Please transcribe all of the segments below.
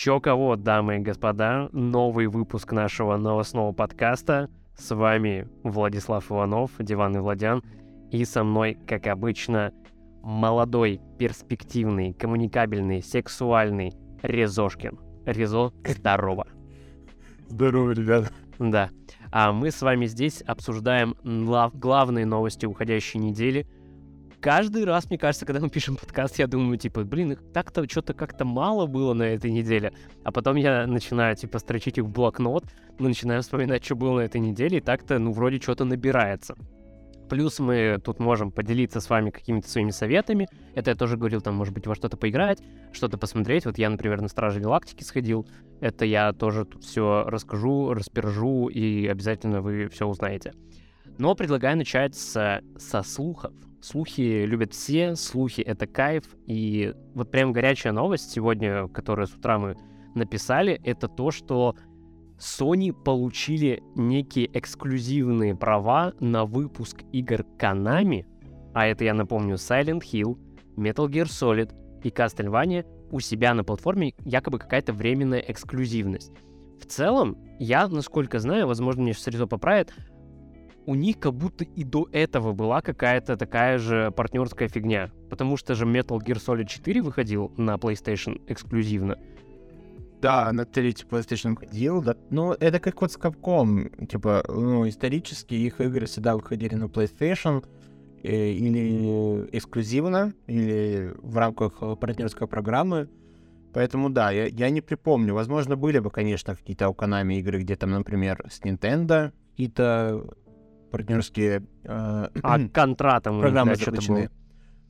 Чё кого, дамы и господа, новый выпуск нашего новостного подкаста. С вами Владислав Иванов, Диван и Владян. И со мной, как обычно, молодой, перспективный, коммуникабельный, сексуальный Резошкин. Резо, здорово. Здорово, ребята. Да. А мы с вами здесь обсуждаем глав- главные новости уходящей недели. Каждый раз, мне кажется, когда мы пишем подкаст, я думаю, типа, блин, так-то что-то как-то мало было на этой неделе. А потом я начинаю, типа, строчить их в блокнот, мы начинаем вспоминать, что было на этой неделе, и так-то, ну, вроде что-то набирается. Плюс мы тут можем поделиться с вами какими-то своими советами. Это я тоже говорил, там, может быть, во что-то поиграть, что-то посмотреть. Вот я, например, на Стражи Галактики сходил. Это я тоже тут все расскажу, распержу, и обязательно вы все узнаете. Но предлагаю начать с, со слухов. Слухи любят все, слухи — это кайф. И вот прям горячая новость сегодня, которую с утра мы написали, это то, что Sony получили некие эксклюзивные права на выпуск игр Konami, а это, я напомню, Silent Hill, Metal Gear Solid и Castlevania у себя на платформе якобы какая-то временная эксклюзивность. В целом, я, насколько знаю, возможно, мне сейчас Резо поправит, у них как будто и до этого была какая-то такая же партнерская фигня. Потому что же Metal Gear Solid 4 выходил на PlayStation эксклюзивно. Да, на третий PlayStation ходил, да. Ну, это как вот с Capcom. Типа, ну, исторически их игры всегда выходили на PlayStation э, или эксклюзивно, или в рамках э, партнерской программы. Поэтому да, я, я не припомню. Возможно, были бы, конечно, какие-то у Konami игры, где там, например, с Nintendo какие-то партнерские э, А контратом программы было. заключены.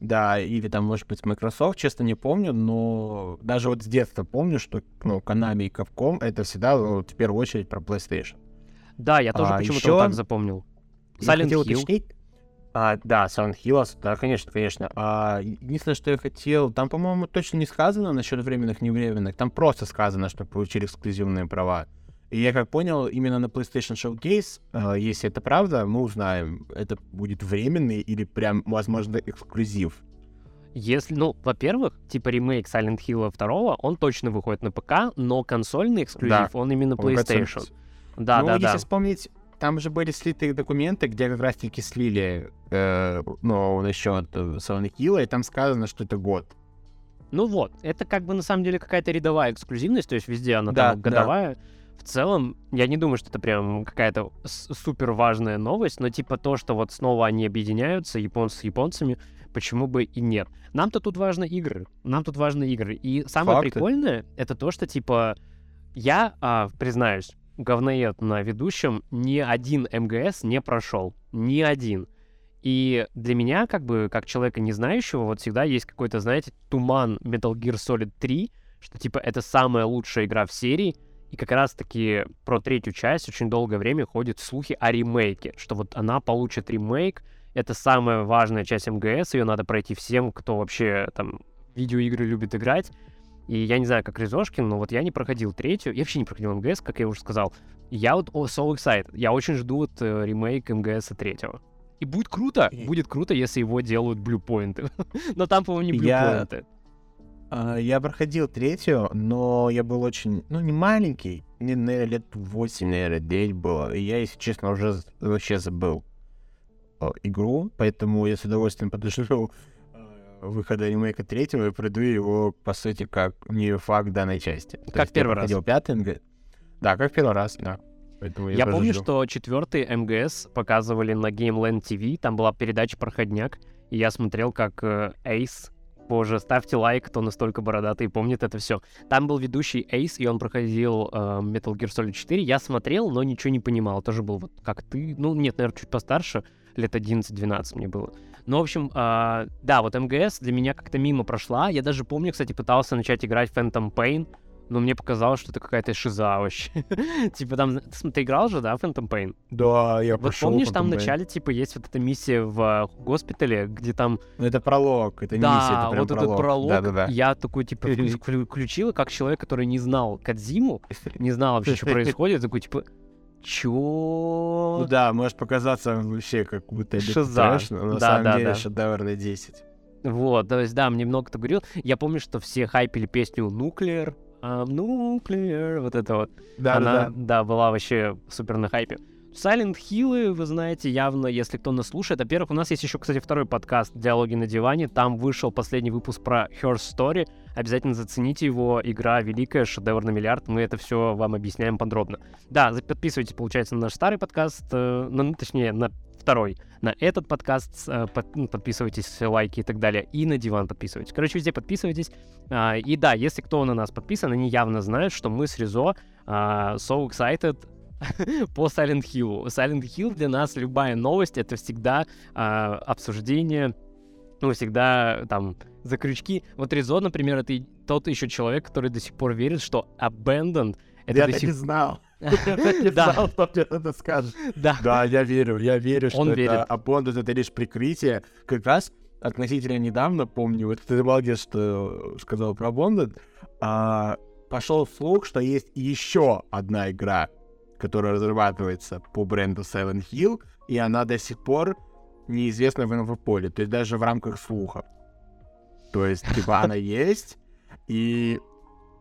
Да, или там, может быть, Microsoft, честно не помню, но даже вот с детства помню, что ну, Konami и Capcom это всегда ну, в первую очередь про PlayStation. Да, я тоже А почему-то вот так запомнил. Я Silent хотел Hill. уточнить. А, да, Silent Hill, да, конечно, конечно. А, единственное, что я хотел, там, по-моему, точно не сказано насчет временных, невременных, там просто сказано, что получили эксклюзивные права. И я как понял, именно на PlayStation Showcase, э, если это правда, мы узнаем, это будет временный или прям, возможно, эксклюзив. Если, ну, во-первых, типа ремейк Silent Hill 2, он точно выходит на ПК, но консольный эксклюзив, он именно Он PlayStation. консоль. Да, ну, да, если да. вспомнить, там же были слитые документы, где как раз-таки слили, э, ну, насчет э, Silent Hill, и там сказано, что это год. Ну вот, это как бы на самом деле какая-то рядовая эксклюзивность, то есть везде она Да, там да. В целом, я не думаю, что это прям какая-то супер важная новость, но типа то, что вот снова они объединяются, японцы с японцами, почему бы и нет. Нам-то тут важны игры, нам тут важны игры. И самое Факты. прикольное, это то, что типа я, а, признаюсь, говноед на ведущем, ни один МГС не прошел. Ни один. И для меня, как бы, как человека не знающего, вот всегда есть какой-то, знаете, туман Metal Gear Solid 3, что, типа, это самая лучшая игра в серии, и как раз-таки про третью часть очень долгое время ходят слухи о ремейке, что вот она получит ремейк, это самая важная часть МГС, ее надо пройти всем, кто вообще там видеоигры любит играть. И я не знаю, как Резошкин, но вот я не проходил третью, я вообще не проходил МГС, как я уже сказал. Я вот о, so excited. Я очень жду вот э, ремейк МГС третьего. И будет круто, будет круто, если его делают блюпоинты. Но там, по-моему, не Я- блюпоинты. А, Я проходил третью, но я был очень, ну, не маленький, мне, наверное, лет 8, наверное, 9 было. И я, если честно, уже вообще забыл э, игру, поэтому я с удовольствием подожду э, выхода ремейка третьего и пройду его, по сути, как не факт данной части. То Как есть я первый раз. проходил пятый. Да, как первый раз, да. Поэтому я, Я помню, что четвертый МГС показывали на Gameland TV, там была передача «Проходняк», и я смотрел, как Эйс, боже, ставьте лайк, кто настолько бородатый помнит это все. Там был ведущий Эйс, и он проходил э, Metal Gear Solid 4, я смотрел, но ничего не понимал, тоже был вот как ты, ну нет, наверное, чуть постарше, лет 11-12 мне было. Ну, в общем, а, да, вот МГС для меня как-то мимо прошла. Я даже помню, кстати, пытался начать играть Phantom Pain, но мне показалось, что это какая-то шиза вообще. Типа там, ты играл же, да, в Phantom Pain? Да, я Вот прошел помнишь, там в Phantom Pain. начале, типа, есть вот эта миссия в э, госпитале, где там, Ну, это пролог, это не да, миссия, это прям вот этот пролог, Да-да-да. я такой, типа, вклю- вклю- включил, и как человек, который не знал Кадзиму, не знал вообще, что происходит, такой, типа, чё? Ну да, может показаться вообще как будто Шиза. трэш, но на Да, самом да, деле да. шедевр на 10. Вот, то есть, да, мне много кто говорил. Я помню, что все хайпили песню Nuclear, I'm nuclear, вот это вот. Да, Она, да, да. да, была вообще супер на хайпе. Silent Hill, вы знаете, явно, если кто нас слушает. Во-первых, у нас есть еще, кстати, второй подкаст «Диалоги на диване». Там вышел последний выпуск про Her Story. Обязательно зацените его. Игра великая, шедевр на миллиард. Мы это все вам объясняем подробно. Да, подписывайтесь, получается, на наш старый подкаст, э, ну, точнее, на второй. На этот подкаст э, ну, подписывайтесь, лайки и так далее. И на диван подписывайтесь. Короче, везде подписывайтесь. А, и да, если кто на нас подписан, они явно знают, что мы с Ризо а, so excited по Silent Hill. Silent Hill для нас любая новость это всегда а, обсуждение, ну, всегда там за крючки. Вот Ризо, например, это тот еще человек, который до сих пор верит, что Abandoned это Я до сих и знал. Я Да. знал, что мне это скажешь. Да. Да, я верю, я верю, что Он это верит. Абондас это лишь прикрытие. Как раз относительно недавно, помню, вот ты молодец, что сказал про Абондас, пошел слух, что есть еще одна игра, которая разрабатывается по бренду Silent Hill, и она до сих пор неизвестна в инфополе, то есть даже в рамках слуха. То есть, типа, она есть, и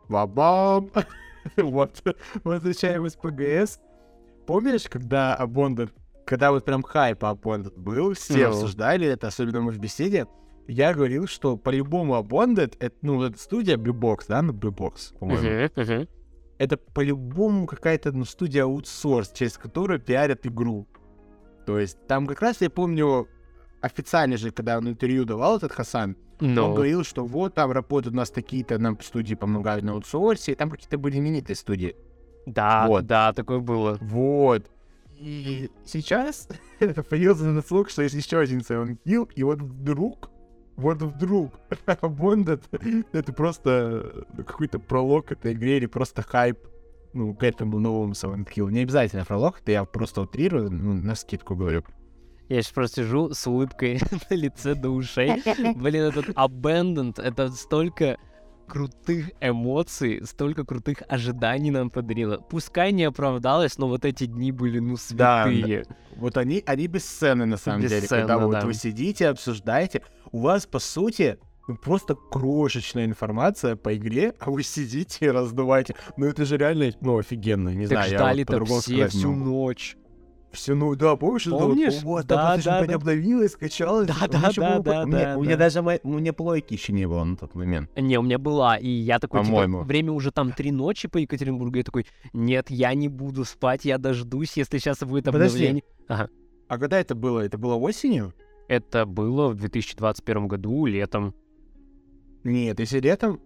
бабам, вот, возвращаемся к ПГС. Помнишь, когда Абондер, когда вот прям хайп Абондер был, все Ну. обсуждали это, особенно мы в беседе, я говорил, что по-любому это, ну, это студия Blue Box, да, на Blue Box, по-моему. Это по-любому какая-то ну, студия аутсорс, через которую пиарят игру. То есть там как раз я помню официально же, когда он интервью давал, этот Хасан, он Ну, говорил, что вот там работают у нас такие-то нам студии помогают на аутсорсе, и там какие-то были именитые студии. да, вот. да, такое было. Вот. И сейчас появился на слух, что есть еще один Silent Hill, и вот вдруг, вот вдруг, Бонд это просто какой-то пролог этой игре или просто хайп ну, к этому новому Silent Hill. Не обязательно пролог, это я просто утрирую, ну, на скидку говорю. Я сейчас просто сижу с улыбкой на лице до ушей. Блин, этот Abandoned, это столько крутых эмоций, столько крутых ожиданий нам подарило. Пускай не оправдалось, но вот эти дни были, ну, Да, святые. Вот они, они бесценны на самом деле, когда Бесценно, вот да. вы сидите, обсуждаете, у вас по сути ну, просто крошечная информация по игре, а вы сидите и раздуваете. Ну это же реально, ну, офигенно, не Так знаю, вот ждали-то по-другому все всю могу. ночь. Всю, ну да, помнишь? это вот, Помнишь? Да, да, да, да, обновилась, скачалась. Да, у меня да, да, было- да, у меня- да, У меня да. даже у меня плойки еще не было на тот момент. Не, у меня была, и я такой, типа, По-моему. время уже там три ночи по Екатеринбургу, я такой, нет, я не буду спать, я дождусь, если сейчас будет Подожди. обновление. А когда это было? Это было осенью? Это было в 2021 году, летом. Нет, если летом...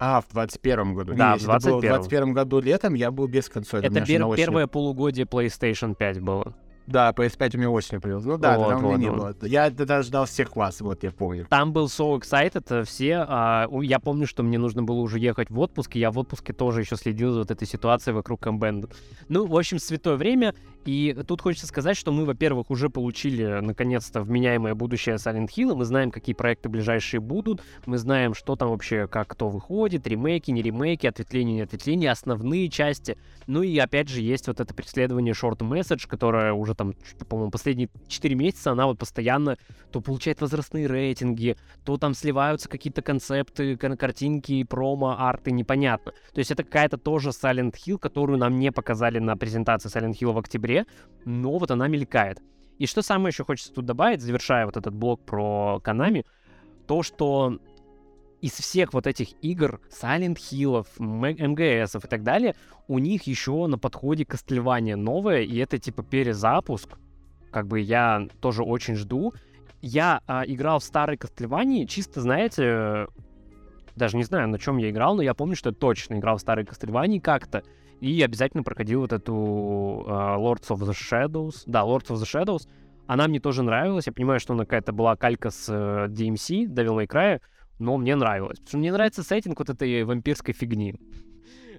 А, в 21 году. Да, в если это было 21. в 21 году летом я был без консоли. Это пер- осень первое полугодие PlayStation 5 было. Да, PS5 у меня осенью появился. Ну да, Вот, тогда у меня вот, не вот. было. Я тогда ждал всех вас, вот я помню. Там был so excited, э, все. а, я помню, что мне нужно было уже ехать в отпуск, и я в отпуске тоже еще следил за вот этой ситуацией вокруг Combat. Ну, в общем, святое время. И тут хочется сказать, что мы, во-первых, уже получили, наконец-то, вменяемое будущее Silent Hill. Мы знаем, какие проекты ближайшие будут. Мы знаем, что там вообще, как кто выходит, ремейки, не ремейки, ответвления, не ответвления, основные части. Ну и опять же есть вот это преследование Short Message, которое уже там, по-моему, последние 4 месяца, она вот постоянно то получает возрастные рейтинги, то там сливаются какие-то концепты, кар- картинки, промо, арты, непонятно. То есть это какая-то тоже Silent Hill, которую нам не показали на презентации Silent Hill в октябре, но вот она мелькает. И что самое еще хочется тут добавить, завершая вот этот блок про Konami, то, что из всех вот этих игр, Silent Hill, МГС и так далее, у них еще на подходе Castlevania новое, и это типа перезапуск. Как бы я тоже очень жду. Я а, играл в старой Castlevania, чисто, знаете, э, даже не знаю, на чем я играл, но я помню, что я точно играл в старой Castlevania как-то. И обязательно проходил вот эту а, Lords of the Shadows. Да, Lords of the Shadows. Она мне тоже нравилась. Я понимаю, что она какая-то была калька с э, DMC, Devil May Cry, но мне нравилось. Потому что мне нравится сеттинг вот этой вампирской фигни.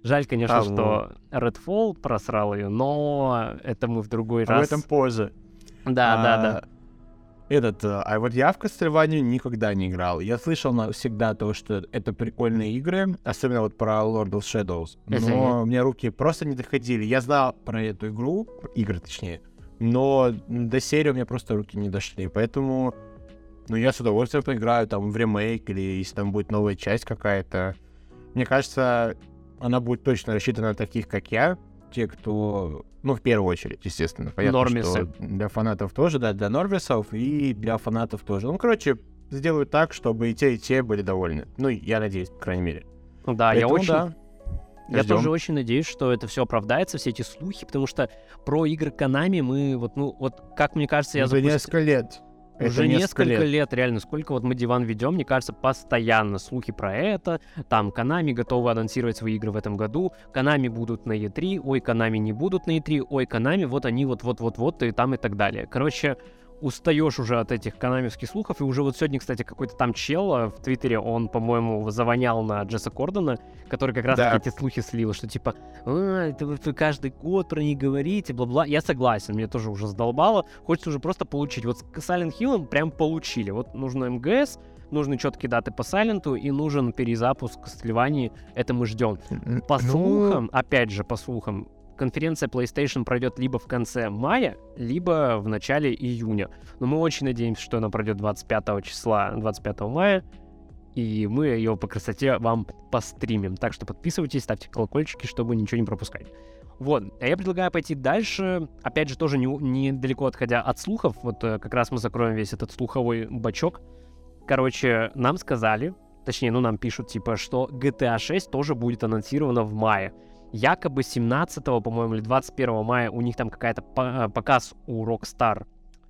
Жаль, конечно, А, что Redfall просрал ее, но это мы в другой А в раз. этом позже. Да, да, да. Этот, а а вот я в Castlevania никогда не играл. Я слышал на- всегда то, что это прикольные игры, особенно вот про Lord of Shadows. Но мне руки просто не доходили. Я знал про эту игру, игры точнее, но до серии у меня просто руки не дошли. Поэтому, ну, я с удовольствием поиграю там в ремейк или если там будет новая часть какая-то. мне кажется, она будет точно рассчитана на таких, как я, те, кто, ну, в первую очередь, естественно. Понятно, Нормисы. что для фанатов тоже, да, для нормисов и для фанатов тоже. Ну, короче, сделают так, чтобы и те, и те были довольны. Ну, я надеюсь, по крайней мере. Да, я Поэтому, очень, да, Я ждём. тоже очень надеюсь, что это все оправдается, все эти слухи, потому что про игры Konami мы вот, ну, вот как мне кажется, я Уже запустил- несколько лет. Это Уже несколько лет. реально, сколько вот мы диван ведем, мне кажется, постоянно слухи про это. Там Konami готовы анонсировать свои игры в этом году. Konami будут на E3, ой, Konami не будут на E3, ой, Konami, вот они вот-вот-вот-вот и там и так далее. Короче, устаешь уже от этих канамевских слухов, и уже вот сегодня, кстати, какой-то там чел э, в Твиттере, он, по-моему, завонял на Джесса Кордона, который как раз Да. эти слухи слил, что типа, а, это вы каждый год про них говорите, бла-бла. Я согласен, мне тоже уже задолбало. Хочется уже просто получить. Вот с Silent Hill прям получили. Вот нужно МГС, нужны четкие даты по Сайленту и нужен перезапуск Castlevania. Это мы ждем. По ну, слухам, опять же, по слухам, конференция PlayStation пройдет либо в конце мая, либо в начале июня. Но мы очень надеемся, что она пройдет 25 числа, 25 мая, и мы ее по красоте вам постримим. Так что подписывайтесь, ставьте колокольчики, чтобы ничего не пропускать. Вот, а я предлагаю пойти дальше, опять же, тоже не- недалеко отходя от слухов, вот э, как раз мы закроем весь этот слуховой бачок. Короче, нам сказали, точнее, ну нам пишут, типа, что GTA 6 тоже будет анонсирована в мае. Якобы 17, по-моему, или 21 мая у них там какая-то э, показ у Rockstar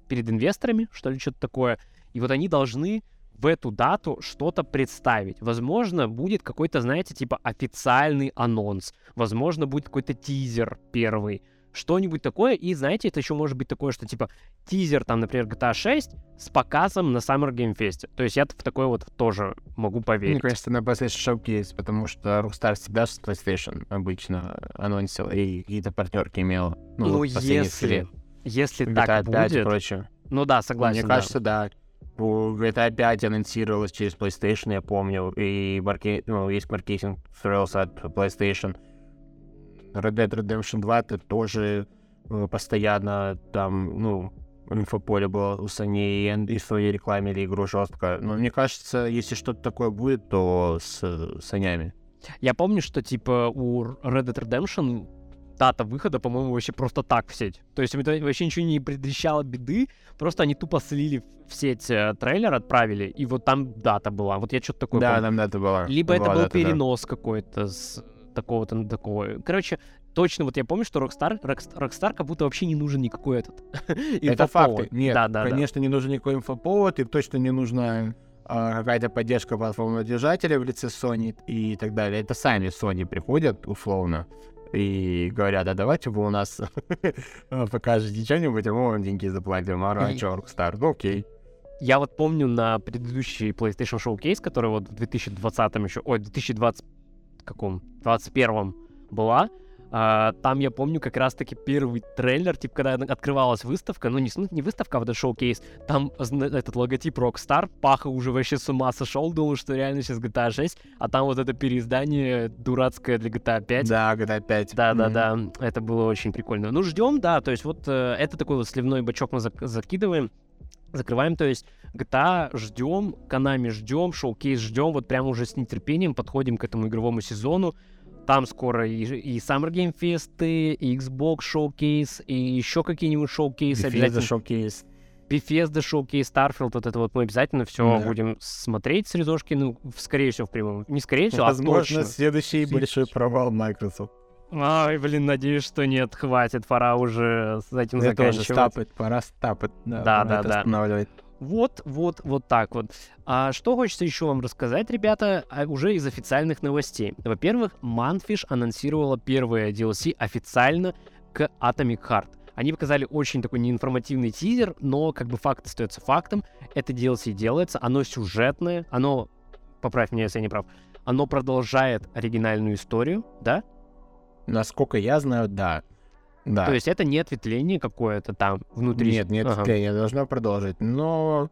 перед инвесторами, что ли, что-то такое. И вот они должны в эту дату что-то представить. Возможно, будет какой-то, знаете, типа официальный анонс. Возможно, будет какой-то тизер первый. Что-нибудь такое. И, знаете, это еще может быть такое, что типа тизер, там, например, GTA 6 с показом на Summer Game Fest. То есть я в такое вот тоже могу Мне поверить. кажется, на PlayStation Showcase, потому что Rockstar всегда с PlayStation обычно анонсил и какие-то партнерки имела. Ну, вот последние если, лет. если GTA так 5 и будет... прочее. Ну да, согласен. Мне да. кажется, да. GTA 5 анонсировалось через PlayStation, я помню, и марке... ну, есть маркетинг Thrills от PlayStation. Red Dead Redemption 2 это тоже э, постоянно там, ну, инфополе было у Sony, и, и в своей рекламили игру жестко. Но мне кажется, если что-то такое будет, то с Санями. Я помню, что типа у Red Dead Redemption дата выхода, по-моему, вообще просто так в сеть. То есть это вообще ничего не предвещало беды, просто они тупо слили в сеть э, трейлер, отправили, и вот там дата была. Вот я что-то такое Да, помню. нам дата была. Либо это Была был дата, да. перенос какой-то с такого-то на такое. Короче, точно вот я помню, что Rockstar, Rockstar, как будто вообще не нужен никакой этот Это факты. Нет, да, да, да. конечно, не нужен никакой инфоповод, и точно не нужна а, какая-то поддержка платформного держателя в лице Sony и так далее. Это сами Sony приходят, условно, и говорят, а давайте вы у нас покажете что-нибудь, а мы вам деньги заплатим. А что, Rockstar? Ну окей. Я вот помню на предыдущий PlayStation Showcase, который вот в 2020 еще, ой, в 2020 каком, 21 была, а, там я помню как раз-таки первый трейлер, типа, когда открывалась выставка, ну не, ну, не выставка, а вот шоу-кейс, там этот логотип Rockstar, Паха уже вообще с ума сошел, думал, что реально сейчас GTA 6, а там вот это переиздание дурацкое для GTA 5. Да, GTA 5. Да, да, Мгм. да, это было очень прикольно. Ну, ждем, да, то есть вот э, это такой вот сливной бачок мы зак- закидываем, закрываем, то есть GTA ждем, Konami ждем, шоу-кейс ждем, вот прямо уже с нетерпением подходим к этому игровому сезону. Там скоро и, и Summer Game Fest, и Xbox шоу-кейс, и еще какие-нибудь шоу-кейсы Bethesda обязательно. Showcase. Bethesda шоу-кейс, Starfield, вот это вот мы обязательно все Да. будем смотреть с Резошки, ну, скорее всего, в прямом. Не скорее всего, а Возможно, точно. следующий большой провал Microsoft. Ай, блин, надеюсь, что нет, хватит, пора уже с этим тоже заканчивать. стапать, пора стапать. Да, да, да. останавливать. Вот, вот, вот так вот. А что хочется еще вам рассказать, ребята, а, уже из официальных новостей. Во-первых, Manfish анонсировала первое DLC официально к Atomic Heart. Они показали очень такой неинформативный тизер, но как бы факт остается фактом. Это DLC делается, оно сюжетное, оно, поправь меня, если я не прав, оно продолжает оригинальную историю, да? Насколько я знаю, да. Да. То есть это не ответвление какое-то там внутри. Нет, нет, Ага. ответвление должно продолжить. Но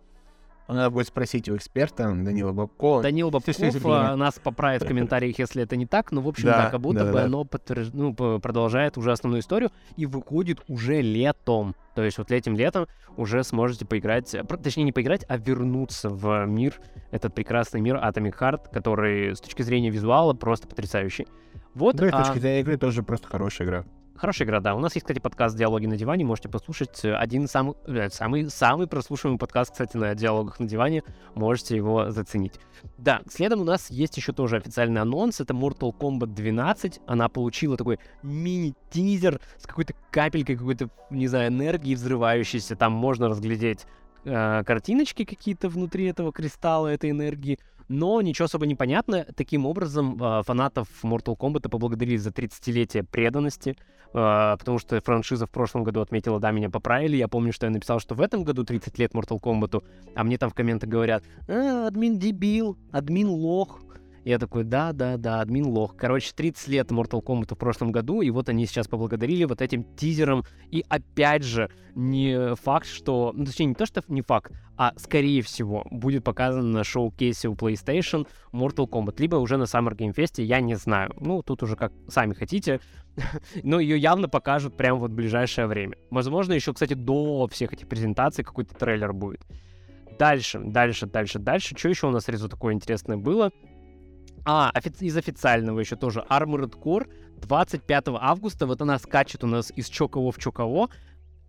Надо будет спросить у эксперта Данила Бабкова. Данил Бабков нас поправит в комментариях, если это не так, но, в общем, Да, да, как будто да, бы да. оно подтвержд- ну, продолжает уже основную историю и выходит уже летом. То есть вот этим летом уже сможете поиграть, э, точнее не поиграть, а вернуться в мир, этот прекрасный мир Atomic Heart, который с точки зрения визуала просто потрясающий. Вот, Да, с а, точки зрения игры тоже просто хорошая игра. Хорошая игра, да. У нас есть, кстати, подкаст «Диалоги на диване». Можете послушать. э, Один из самых... э, Самый, самый прослушиваемый подкаст, кстати, на «Диалогах на диване». Можете его заценить. Да, следом у нас есть еще тоже официальный анонс. Это Mortal Kombat 12. Она получила такой мини-тизер с какой-то капелькой какой-то, не знаю, энергии взрывающейся. Там можно разглядеть э, картиночки какие-то внутри этого кристалла, этой энергии. Но ничего особо не понятно. Таким образом, э, фанатов Mortal Kombat поблагодарили за 30-летие преданности, э, потому что франшиза в прошлом году отметила, да, меня поправили. Я помню, что я написал, что в этом году 30 лет Mortal Kombat, а мне там в комментах говорят, «А, админ дебил, админ лох. Я такой, да, да, да, админ лох. Короче, 30 лет Mortal Kombat в прошлом году, и вот они сейчас поблагодарили вот этим тизером. И опять же, не факт, что... Ну, точнее, не то, что не факт, а, скорее всего, будет показано на шоу-кейсе у PlayStation Mortal Kombat, либо уже на Summer Game Fest, я не знаю. Ну, тут уже как сами хотите. Но ее явно покажут прямо вот в ближайшее время. Возможно, еще, кстати, до всех этих презентаций какой-то трейлер будет. Дальше, дальше, дальше, дальше. Что еще у нас резу такое интересное было? А, офи- из официального еще тоже Armored Core 25 августа. Вот она скачет у нас из чё кого в чё кого.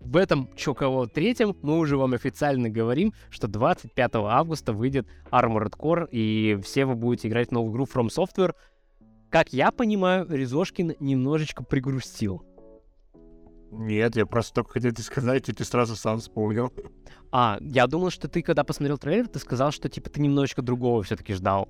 В этом чё кого третьем мы уже вам официально говорим, что 25 августа выйдет Armored Core, и все вы будете играть в новую игру From Software. Как я понимаю, Резошкин немножечко пригрустил. Нет, я просто только хотел тебе сказать, и ты сразу сам вспомнил. А, я думал, что ты, когда посмотрел трейлер, ты сказал, что типа ты немножечко другого все-таки ждал.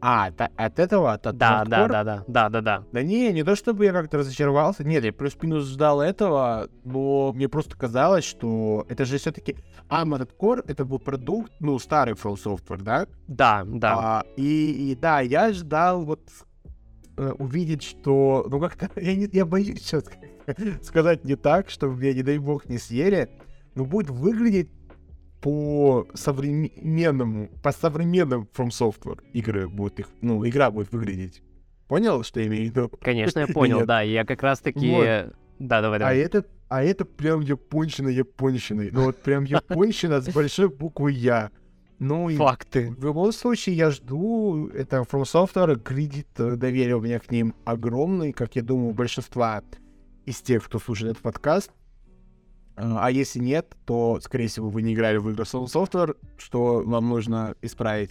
А, та- от этого? От Да, от да, Core? да, да, да, да, да. Да не, не то чтобы я как-то разочаровался, нет, я плюс-минус ждал этого, но мне просто казалось, что это же все-таки Armored Core, это был продукт, ну, старый From Software, да? Да, да. А, и, и да, я ждал вот э, увидеть, что, ну как-то, я, не, я боюсь сейчас сказать не так, чтобы меня, не дай бог, не съели, но будет выглядеть по современному, по современным From Software игры будет их, ну, игра будет выглядеть. Понял, что я имею в виду? Конечно, я понял, да. Я как раз-таки... Вот. Да, давай, А давай. это, а это прям японщина японщиной. Ну вот прям японщина с большой буквы Я. Ну и Факты. в любом случае я жду. Это From Software, кредит э, доверия у меня к ним огромный, как я думаю, большинства из тех, кто слушает этот подкаст. А а если нет, то, скорее всего, вы не играли в игру From Software, что вам нужно исправить.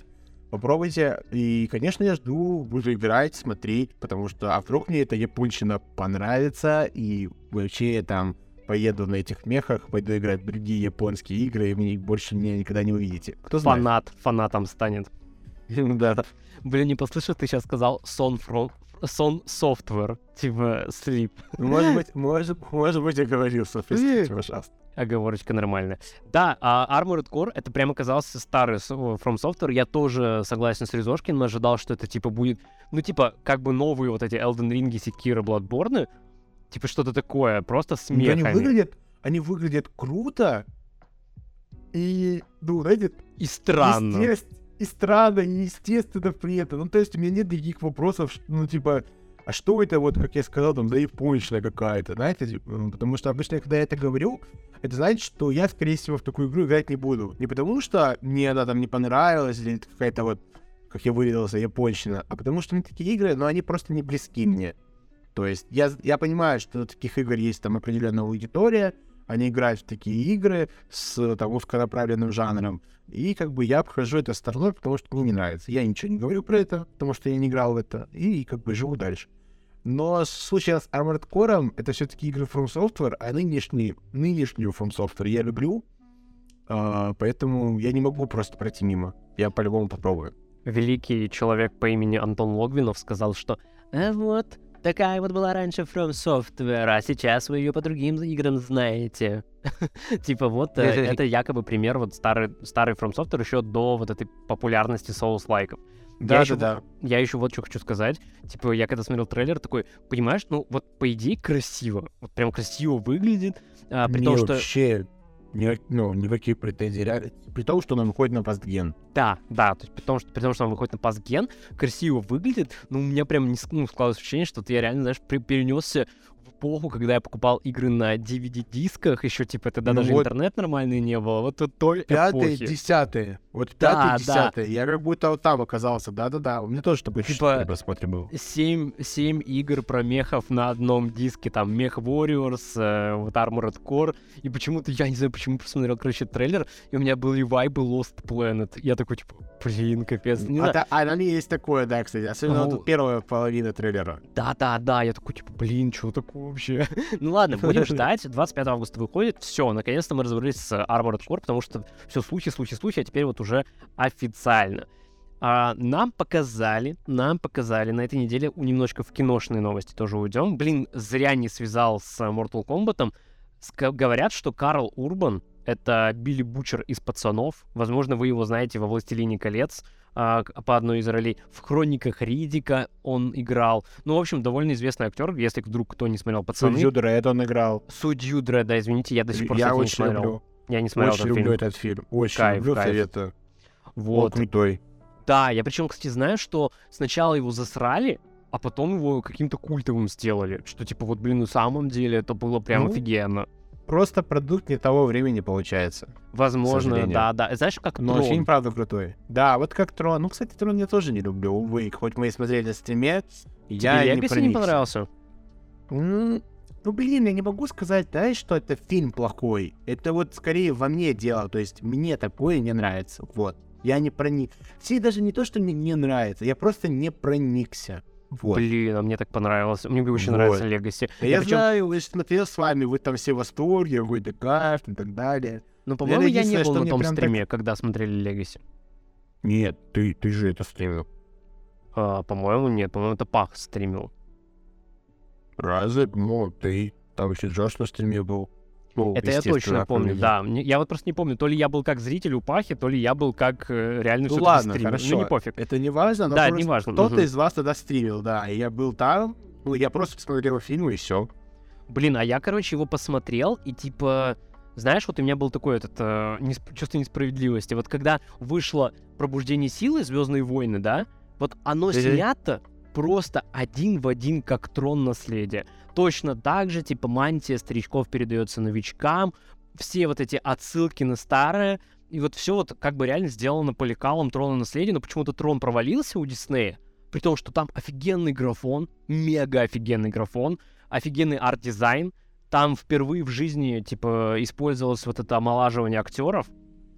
Попробуйте. И, конечно, я жду, буду играть, смотреть, потому что, а вдруг мне эта японщина понравится, и вообще я там поеду на этих мехах, пойду играть в другие японские игры, и мне больше меня никогда не увидите. Кто знает? Фанат, фанатом станет. Да, да. Блин, не послышал, ты сейчас сказал сон from... Сон Software, типа Sleep. Ну, Может быть, может, может быть, я говорил, простите, пожалуйста. Оговорочка нормальная. Да, а Armored Core это прям оказался старый From Software. Я тоже согласен с Резошкиным, ожидал, что это типа будет, ну типа, как бы новые вот эти Elden Ring, Sekiro, Bloodborne. Типа что-то такое, просто с Ну, Они выглядят, они выглядят круто, и, ну, знаете, И странно. естест- и странно, и естественно при этом. Ну, то есть у меня нет никаких вопросов, ну, типа, а что это вот, как я сказал, там, японщина какая-то, знаете, типа, потому что обычно, когда я это говорю, это значит, что я, скорее всего, в такую игру играть не буду. Не потому что мне она там не понравилась, или какая-то вот, как я выразился, японщина, а потому что они такие игры, но они просто не близки мне. То есть я, я понимаю, что таких игр есть там определенная аудитория, они играют в такие игры с там узконаправленным жанром, и как бы я обхожу это стороной, потому что мне не нравится. Я ничего не говорю про это, потому что я не играл в это, и как бы живу дальше. Но в случае с Armored Core это все-таки игры From Software, а нынешний, нынешнюю From Software я люблю, а, поэтому я не могу просто пройти мимо. Я по-любому попробую. Великий человек по имени Антон Логвинов сказал, что «А вот, такая вот была раньше From Software, а сейчас вы ее по другим играм знаете». Типа вот, э, это якобы пример вот старый, старый From Software еще до вот этой популярности Souls-лайков. Я ещё да. Я еще вот что хочу сказать. Типа, я когда смотрел трейлер, такой, понимаешь, ну вот по идее красиво. Вот прям красиво выглядит. а, при Мне том, что вообще Ни, ну, никаких претензий. Реально. При том, что он выходит на постген. Да, да, то есть при том, что, при том, что он выходит на пасген, красиво выглядит, но у меня прям не ну, складывается ощущение, что ты реально, знаешь, при- перенесся эпоху, когда я покупал игры на DVD-дисках, еще типа тогда Ну даже вот. интернет нормальный не было, вот тут той Пятые, эпохи. десятые. Вот Да, пятые, да. десятые. Я как будто вот там оказался. Да-да-да. У меня тоже такой Типа- просмотре был. 7, 7 игр про мехов на одном диске, там, Мех Warriors, э, вот Armored Core, и почему-то, я не знаю, почему посмотрел, короче, трейлер, и у меня были вайбы Lost Planet. Я такой, типа, блин, капец. Не А, да, а, там есть такое, да, кстати. Особенно Ну. вот первая половина трейлера. Да-да-да, я такой, типа, блин, что такое вообще? ну ладно, будем ждать. 25 августа выходит. Все, наконец-то мы разобрались с Armored Core, потому что все слухи, слухи, слухи, а теперь вот уже официально. А, нам показали, нам показали на этой неделе у- немножко в киношные новости тоже уйдем. Блин, зря не связал с э, Mortal Kombat. Говорят, что Карл Урбан — это Билли Бучер из «Пацанов». Возможно, вы его знаете во «Властелине колец» а, по одной из ролей. В «Хрониках Ридика» он играл. Ну, в общем, довольно известный актер, если вдруг кто не смотрел «Пацаны». Судью Дред он играл. Судью Дреда, извините, я до сих пор, Я кстати, не очень смотрел. люблю. Я не смотрел Очень этот люблю фильм. этот фильм. Очень Кайф, люблю, кайф. советую. Вот. Он крутой. Да, я причем, кстати, знаю, что сначала его засрали, а потом его каким-то культовым сделали. Что, типа, вот, блин, на самом деле это было прям Ну, офигенно. Просто продукт не того времени получается. Возможно, да, да. Знаешь, как Но Трон. фильм, правда, крутой. Да, вот как Трон. Ну, кстати, Трон я тоже не люблю, увы. Хоть мы и смотрели на стриме, Тебе я не Legacy не проникся. понравился? М, Ну, блин, я не могу сказать, да, что это фильм плохой. Это вот скорее во мне дело. То есть мне такое не нравится. Вот. Я не проник. Все даже не то, что мне не нравится, я просто не проникся. Вот. Блин, а мне так понравилось. Мне очень Вот. нравится Legacy. Да я причем- знаю, же смотрел с вами, вы там все в восторге, вы да кайф и так далее. Ну, по-моему, я не был на том прям так- стриме, когда смотрели Legacy. Нет, ты, ты же это стримил. А, по-моему, нет. По-моему, это Пах стримил. Разве? Ну, ты там еще Джош на стриме был. Ну, Это я точно помню, да. Я вот просто не помню, то ли я был как зритель у Пахи, то ли я был как э, реально Ну ладно, стример. хорошо. Ну, не пофиг. Это не важно, но Да, не важно. кто-то мгм. из вас тогда стримил, да. И я был там, ну, я просто посмотрел фильм, и все. Блин, а я, короче, его посмотрел, и типа, знаешь, вот у меня был такой этот э, несп- чувство несправедливости. Вот когда вышло Пробуждение силы, Звездные войны, да, вот оно снято просто один в один, как трон наследия. Точно так же, типа, мантия старичков передается новичкам, все вот эти отсылки на старое, и вот все вот как бы реально сделано по лекалам трона наследия, но почему-то трон провалился у Диснея, при том, что там офигенный графон, мега офигенный графон, офигенный арт-дизайн. Там впервые в жизни, типа, использовалось вот это омолаживание актеров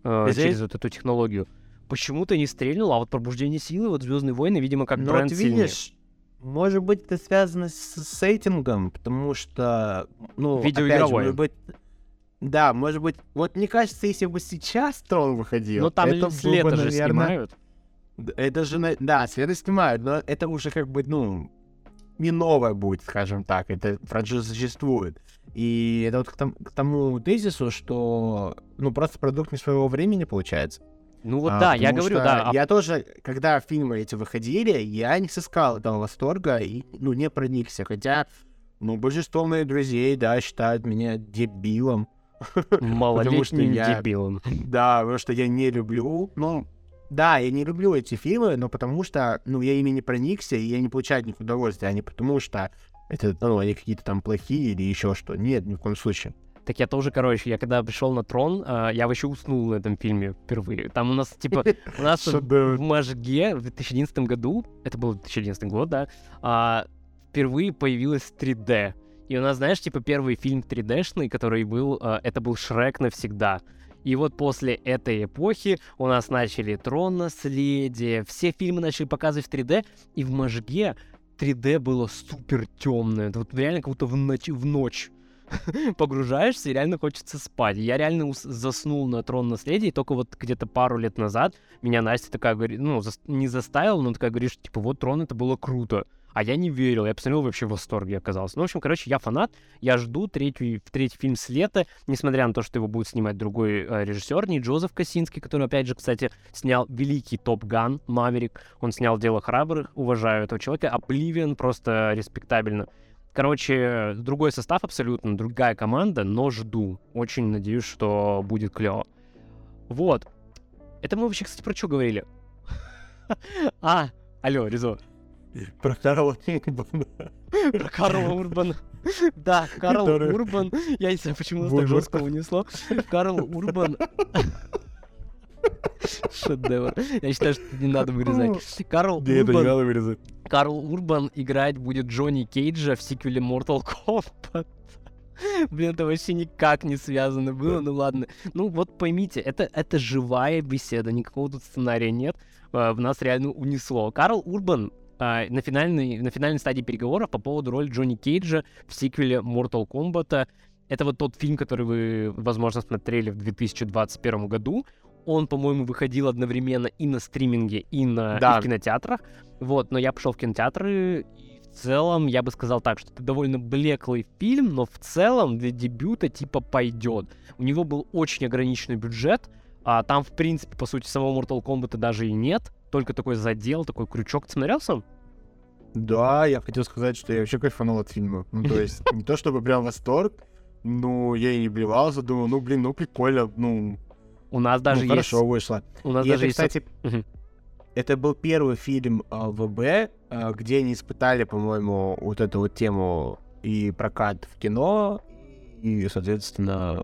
э, Здесь- через вот эту технологию. Почему-то не стрельнуло, а вот пробуждение силы, вот Звездные войны, видимо, как Но бренд вот сильнее. Может быть, это связано с сеттингом, потому что, ну, опять же, может быть, да, может быть, вот мне кажется, если бы сейчас Трон выходил, Но Ну, там это с бы, же снимают. Это же, да, света снимают, но это уже как бы, ну, не новое будет, скажем так, это франшиза существует. И это вот к, том- к тому тезису, что, ну, просто продукт не своего времени получается. Ну вот А, да, я говорю, да. а Я тоже, когда фильмы эти выходили, я не сыскал этого восторга и, ну, не проникся. Хотя, ну, большинство моих друзей, да, считают меня дебилом. малолетним я- дебилом. Да, потому что я не люблю, ну, да, я не люблю эти фильмы, но потому что, ну, я ими не проникся, и я не получаю от них удовольствия, а не потому что это, ну, они какие-то там плохие или еще что. Нет, ни в коем случае. Так я тоже, короче, я когда пришел на трон, а, я вообще уснул на этом фильме впервые. Там у нас, типа, у нас в. Можге в 2011 году, это был 2011 год, да, а, впервые появилась 3D. И у нас, знаешь, типа первый фильм 3D-шный, который был, а, это был Шрек навсегда. И вот после этой эпохи у нас начали Трон наследие, все фильмы начали показывать в 3D, и в Можге 3D было супер темное. Вот реально как будто в ночь, в ночь погружаешься и реально хочется спать. Я реально заснул на Трон наследия, и только вот где-то пару лет назад меня Настя такая говорит, ну, зас- не заставила, но такая говорит, что, типа, вот Трон это было круто. А я не верил, я посмотрел вообще в восторге оказался. Ну, в общем, короче, я фанат, я жду третий, третий фильм с лета, несмотря на то, что его будет снимать другой э, режиссер, не Джозеф Косинский, который, опять же, кстати, снял великий Топ Ган, Маверик, он снял «Дело храбрых», уважаю этого человека, Обливион просто респектабельно. Короче, другой состав абсолютно, другая команда, но жду. Очень надеюсь, что будет клево. Вот. Это мы вообще, кстати, про что говорили? А, алло, Ризо. Про Карла Про Карла Урбана. Да, Карл Урбан. Я не знаю, почему нас так жестко унесло. Карл Урбан. Шедевр. Я считаю, что не надо вырезать. Карл Да, это не Урбан, надо вырезать. Карл Урбан играть будет Джонни Кейджа в сиквеле Mortal Kombat. Блин, это вообще никак не связано было, ну ладно. Ну вот поймите, это, это живая беседа, никакого тут сценария нет. А, В нас реально унесло. Карл Урбан а, на, финальной, на финальной стадии переговоров по поводу роли Джонни Кейджа в сиквеле Mortal Kombat. Это вот тот фильм, который вы, возможно, смотрели в 2021 году. Он, по-моему, выходил одновременно и на стриминге, и, на, и Да. в кинотеатрах. Вот, но я пошел в кинотеатры, и в целом я бы сказал так, что это довольно блеклый фильм, но в целом для дебюта типа пойдет. У него был очень ограниченный бюджет, а там, в принципе, по сути, самого Mortal Kombat даже и нет, только такой задел, такой крючок. Ты смотрел сам? Да, я хотел сказать, что я вообще кайфанул от фильма. Ну, то есть, не то чтобы прям восторг, ну, я и не блевался, думаю, ну, блин, ну, прикольно, ну, У нас даже ну, есть... хорошо вышло. У нас И даже это, есть... кстати, это был первый фильм а, ВБ, а, где они испытали, по-моему, вот эту вот тему и прокат в кино, и, соответственно,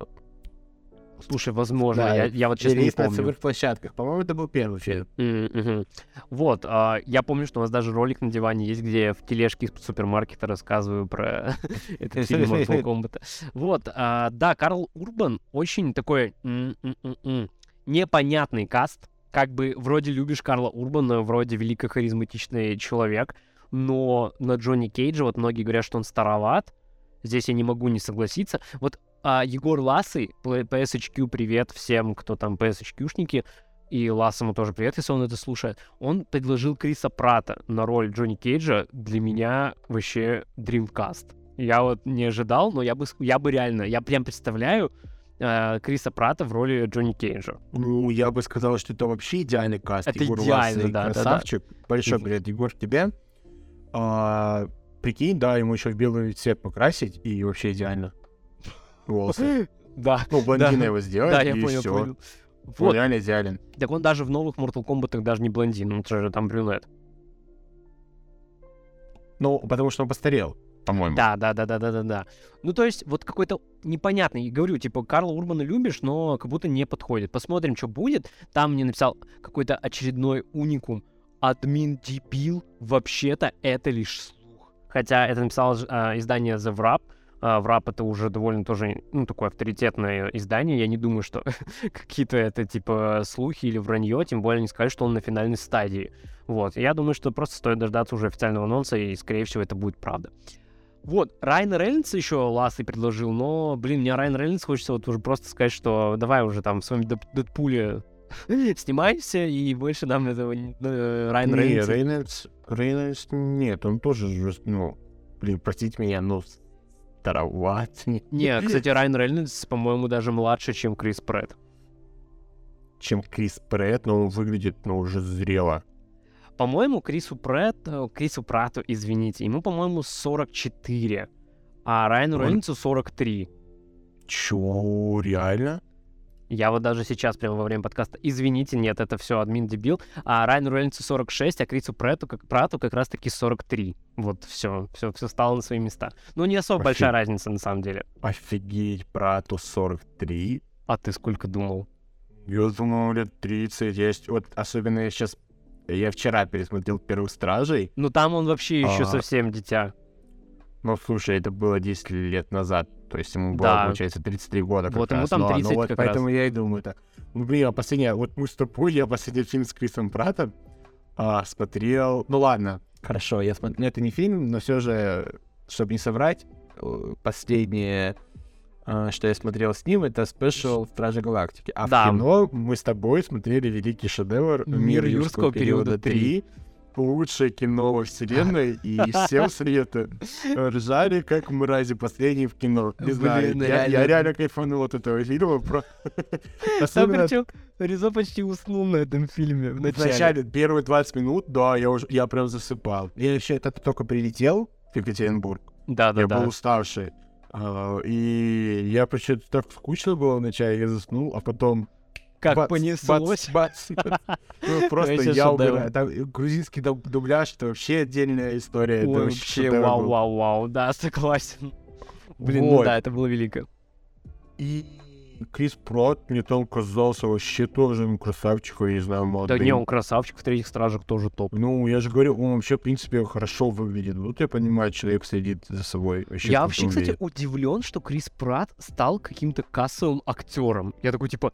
Слушай, возможно, Да, я, я вот честно не релиз на помню. цифровых площадках. По-моему, это был первый фильм. Мгм. Вот, а, я помню, что у нас даже ролик на диване есть, где я в тележке из супермаркета рассказываю про этот фильм Mortal Kombat. Вот, а, да, Карл Урбан очень такой непонятный каст. Как бы вроде любишь Карла Урбана, вроде велико-харизматичный человек, но на Джонни Кейджа вот многие говорят, что он староват. Здесь я не могу не согласиться. Вот а, Егор Ласый, Пл- PSHQ, привет всем, кто там PSHQ-шники, и Лассому тоже привет, если он это слушает. Он предложил Криса Прата на роль Джонни Кейджа. Для меня вообще Dreamcast. Я вот не ожидал, но я бы, я бы реально, я прям представляю э, Криса Прата в роли Джонни Кейджа. Ну, я бы сказал, что это вообще идеальный каст. Это Егор идеально, да, да, да. красавчик. Большой привет, Егор, тебе. А, прикинь, да, ему еще в белый цвет покрасить, и вообще идеально. Волосы. Да, Ну, блондина Да. его сделать, да, я и понял, всё. понял. Он Вот, реально идеален. так он даже в новых Mortal Kombat даже не блондин, он же там брюнет. Ну, потому что он постарел, по-моему. Да, да, да, да, да, да, да. Ну, то есть, вот какой-то непонятный, говорю, типа, Карла Урбана любишь, но как будто не подходит. Посмотрим, что будет. Там мне написал какой-то очередной уникум. Админ дебил, вообще-то это лишь слух. Хотя это написало ж- а, издание The Wrap. А, Wrap это уже довольно тоже, ну, такое авторитетное издание. Я не думаю, что какие-то это, типа, слухи или вранье, тем более не сказать, что он на финальной стадии. Вот, я думаю, что просто стоит дождаться уже официального анонса, и, скорее всего, это будет правда. Вот, Райан Рейнольдс еще Ласый предложил, но, блин, мне Райан Рейнольдс хочется вот уже просто сказать, что давай уже там в своем Дэп- Дэдпуле снимайся, и больше нам этого не- э, Райан Не, Рейнольдс... Рейнольдс, нет, он тоже, ну, блин, простите меня, но староват. Не, кстати, Райан Рейнольдс, по-моему, даже младше, чем Крис Претт. Чем Крис Прэтт, но он выглядит, ну, уже зрело. По-моему, Крису Претту, Крису Прату, извините, ему, по-моему, 44, а Райану Он- Рейнольдсу 43. Чё, реально? Я вот даже сейчас, прямо во время подкаста, извините, нет, это все админ дебил. А Райану Рейнольдсу 46, а Крису Прету как, Прату как раз-таки 43. Вот все, все, все стало на свои места. Ну, не особо Офиг- большая разница, на самом деле. Офигеть, брату 43. А ты сколько думал? Я думал, лет 30 есть. Вот особенно я сейчас... Я вчера пересмотрел «Первых стражей». Ну, там он вообще еще А. совсем дитя. Ну, слушай, это было 10 лет назад. То есть ему было, Да. получается, 33 года как Вот ему раз. там Ну, а, ну 30 вот как поэтому я и думаю так. Ну, блин, а последняя... Вот мы с тобой, я последний фильм с Крисом Пратом а, смотрел... Ну, ладно, хорошо, я смотрел... Это не фильм, но все же, чтобы не соврать, э, последнее, а, что я смотрел с ним, это спешл Стражи Галактики. А Да. в кино мы с тобой смотрели великий шедевр «Мир юрского периода 3». Лучшее кино во вселенной, и всем света ржали, как мрази последние в кино. Не Блин, знаю, я, я реально. реально кайфанул от этого фильма. Про... Там Особенно причем Ризо почти уснул на этом фильме в начале. начале, первые 20 минут, да, я уже, я прям засыпал. Я еще это только прилетел в Екатеринбург, Да, да, я да. был уставший. А, И я почему-то так скучно было вначале, я заснул, а потом Как бац, понеслось. бац, бац. Ну, просто я угораю. Там грузинский дуб- дубляж, это вообще отдельная история. вообще, вау, вау, вау, да, согласен. Блин, ну да, это было велико. И Крис Прот мне там казался вообще тоже красавчиком, я не знаю, Да молодым. не, он красавчик, в третьих стражах тоже топ. Ну, я же говорю, он вообще, в принципе, хорошо выглядит. Вот я понимаю, человек следит за собой. Вообще Я вообще, кстати, удивлен, что Крис Пратт стал каким-то кассовым актером. Я такой, типа,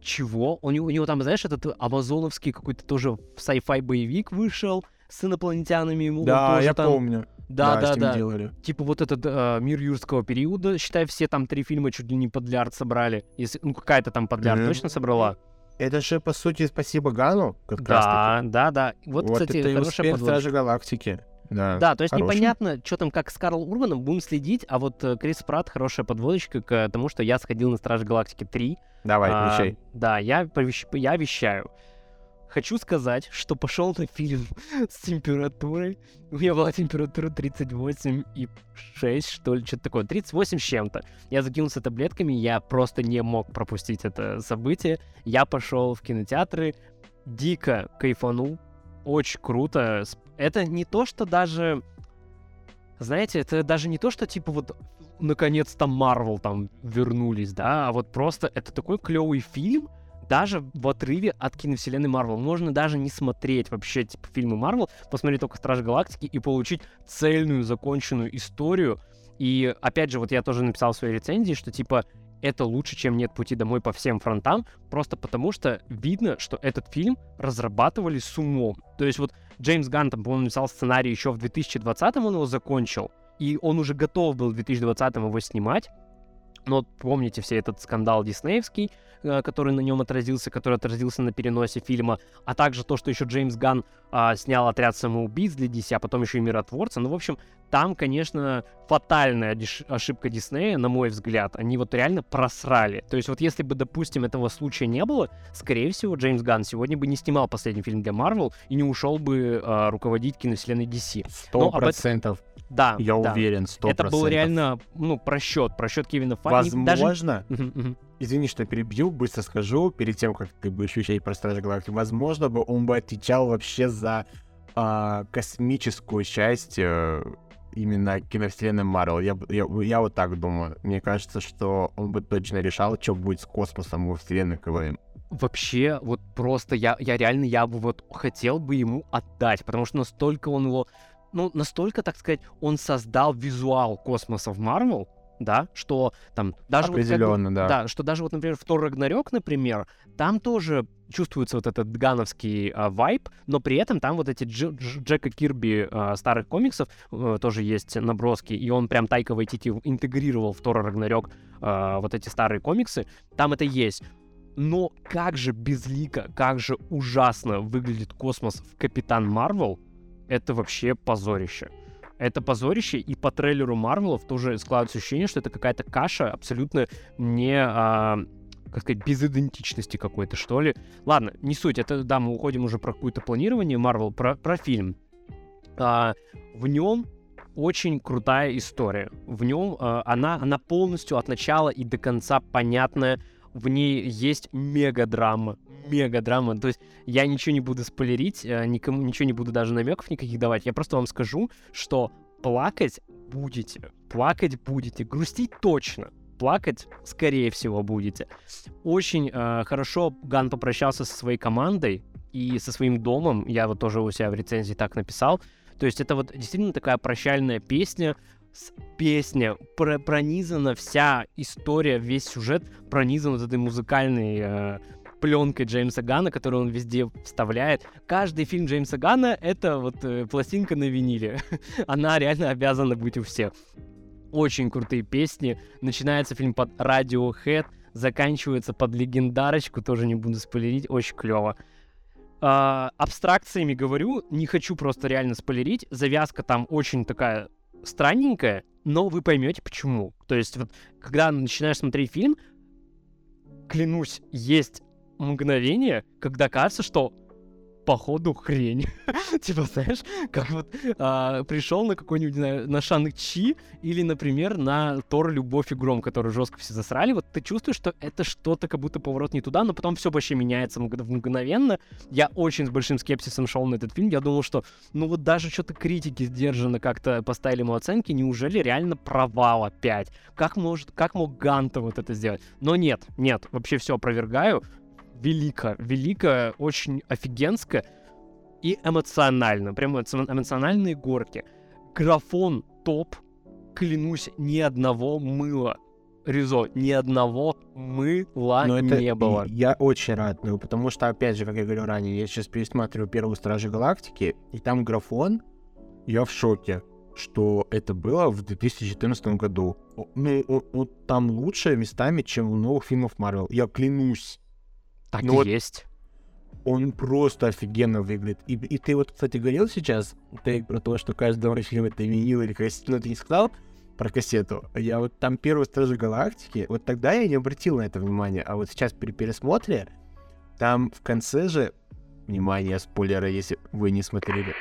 чего? У него, у него там, знаешь, этот амазоновский какой-то тоже sci-fi боевик вышел с инопланетянами. Ему Да, тоже я там... помню. Да, да, ним да. делали. Типа вот этот э, мир юрского периода, считай, все там три фильма чуть ли не под лярд собрали. Если, ну, какая-то там под лярд Мгм. точно собрала. Это же, по сути, спасибо Гану, как раз Да, да, да. Вот, Вот кстати, это и хорошая успех. Стражи Галактики. Да, Да, то есть хороший. непонятно, что там как с Карлом Урбаном, будем следить, а вот э, Крис Пратт хорошая подводочка к тому, что я сходил на Стражи Галактики 3. Давай, А. Да, я, повещ- я вещаю. Хочу сказать, что пошел на фильм с температурой. У меня была температура 38,6, что ли, что-то такое. 38 с чем-то. Я закинулся таблетками, я просто не мог пропустить это событие. Я пошел в кинотеатры, дико кайфанул, очень круто. Это не то, что даже... Знаете, это даже не то, что типа вот наконец-то Марвел там вернулись, да, а вот просто это такой клевый фильм, даже в отрыве от киновселенной Марвел. Можно даже не смотреть вообще типа фильмы Марвел, посмотреть только Стражи Галактики и получить цельную, законченную историю. И опять же, вот я тоже написал в своей рецензии, что типа это лучше, чем «Нет пути домой» по всем фронтам, просто потому что видно, что этот фильм разрабатывали с умом. То есть вот Джеймс Ганн, там, по-моему, написал сценарий еще в 2020-м, он его закончил, и он уже готов был в 2020-м его снимать, но вот помните все этот скандал диснеевский, э, который на нем отразился, который отразился на переносе фильма, а также то, что еще Джеймс Ганн а, снял «Отряд самоубийц» для DC, а потом еще и «Миротворца». Ну, в общем, там, конечно, фатальная ошибка Диснея, на мой взгляд. Они вот реально просрали. То есть вот если бы, допустим, этого случая не было, скорее всего, Джеймс Ганн сегодня бы не снимал последний фильм для Марвел и не ушел бы а, руководить киновселенной DC. Сто ну, этом- процентов. Да, Я да. уверен, сто Это был реально, ну, просчет, просчет Кевина. Даже- Возможно, мгм. извини, что перебью, быстро скажу, перед тем, как ты будешь вещать про Стражи Галактики, возможно бы он бы отвечал вообще за а, космическую часть э, именно киновселенной Марвел. Я, я, я вот так думаю. Мне кажется, что он бы точно решал, что будет с космосом во вселенной КВМ. Вообще, вот просто я, я реально, я бы вот хотел бы ему отдать, потому что настолько он его, ну, настолько, так сказать, он создал визуал космоса в Марвел, да, что там даже вот как бы- да. Да, что даже вот, например, в Тор Рагнарёк, например, там тоже чувствуется вот этот гановский а, вайб, но при этом там вот эти Дж- Дж- Джека Кирби а, старых комиксов э, тоже есть наброски, и он прям Тайка Вайтити интегрировал в Тора Рагнарёк а, вот эти старые комиксы, там это есть. Но как же безлико, как же ужасно выглядит космос в Капитан Марвел, это вообще позорище. Это позорище, и по трейлеру Марвелов тоже складывается ощущение, что это какая-то каша абсолютно не, а, как сказать, без идентичности какой-то, что ли. Ладно, не суть, это, да, мы уходим уже про какое-то планирование Марвел, про, про фильм. А, в нем очень крутая история. В нем а, она, она полностью от начала и до конца понятная. В ней есть мега-драма. Мега-драма. То есть я ничего не буду спойлерить, э, никому ничего не буду даже намеков никаких давать. Я просто вам скажу, что плакать будете. Плакать будете. Грустить точно. Плакать, скорее всего, будете. Очень э, хорошо Ган попрощался со своей командой и со своим домом. Я вот тоже у себя в рецензии так написал. То есть это вот действительно такая прощальная песня, песня, про- пронизана вся история, весь сюжет пронизан вот этой музыкальной э, пленкой Джеймса Гана, которую он везде вставляет. Каждый фильм Джеймса Гана — это вот э, пластинка на виниле. Она реально обязана быть у всех. Очень крутые песни. Начинается фильм под Radiohead, заканчивается под легендарочку, тоже не буду спойлерить, очень клево. А, абстракциями говорю, не хочу просто реально спойлерить. Завязка там очень такая странненькая, но вы поймете почему. То есть вот когда начинаешь смотреть фильм, клянусь, есть мгновение, когда кажется, что походу хрень. типа, знаешь, как вот а, пришел на какой-нибудь, знаю, на Шанг Чи или, например, на Тор Любовь и Гром, который жестко все засрали. Вот ты чувствуешь, что это что-то как будто поворот не туда, но потом все вообще меняется мгновенно. Я очень с большим скепсисом шел на этот фильм. Я думал, что ну вот даже что-то критики сдержанно как-то поставили ему оценки. Неужели реально провал опять? Как может, как мог Ганта вот это сделать? Но нет, нет, вообще все опровергаю велико, велико, очень офигенско и эмоционально. Прям эмоциональные горки. Графон топ. Клянусь, ни одного мыла. Ризо, ни одного мыла Но это не было. Я очень рад, ну, потому что, опять же, как я говорил ранее, я сейчас пересматриваю первую Стражи Галактики, и там графон, я в шоке, что это было в 2014 году. Ну, вот там лучше местами, чем в новых фильмах Марвел. Я клянусь. Так ну, и вот есть. Он просто офигенно выглядит. И, и ты вот, кстати, говорил сейчас, ты про то, что каждый фильм это винил или кассету, но ты не сказал про кассету. Я вот там первый Стражи Галактики, вот тогда я не обратил на это внимание, а вот сейчас при пересмотре, там в конце же, внимание, спойлеры, если вы не смотрели,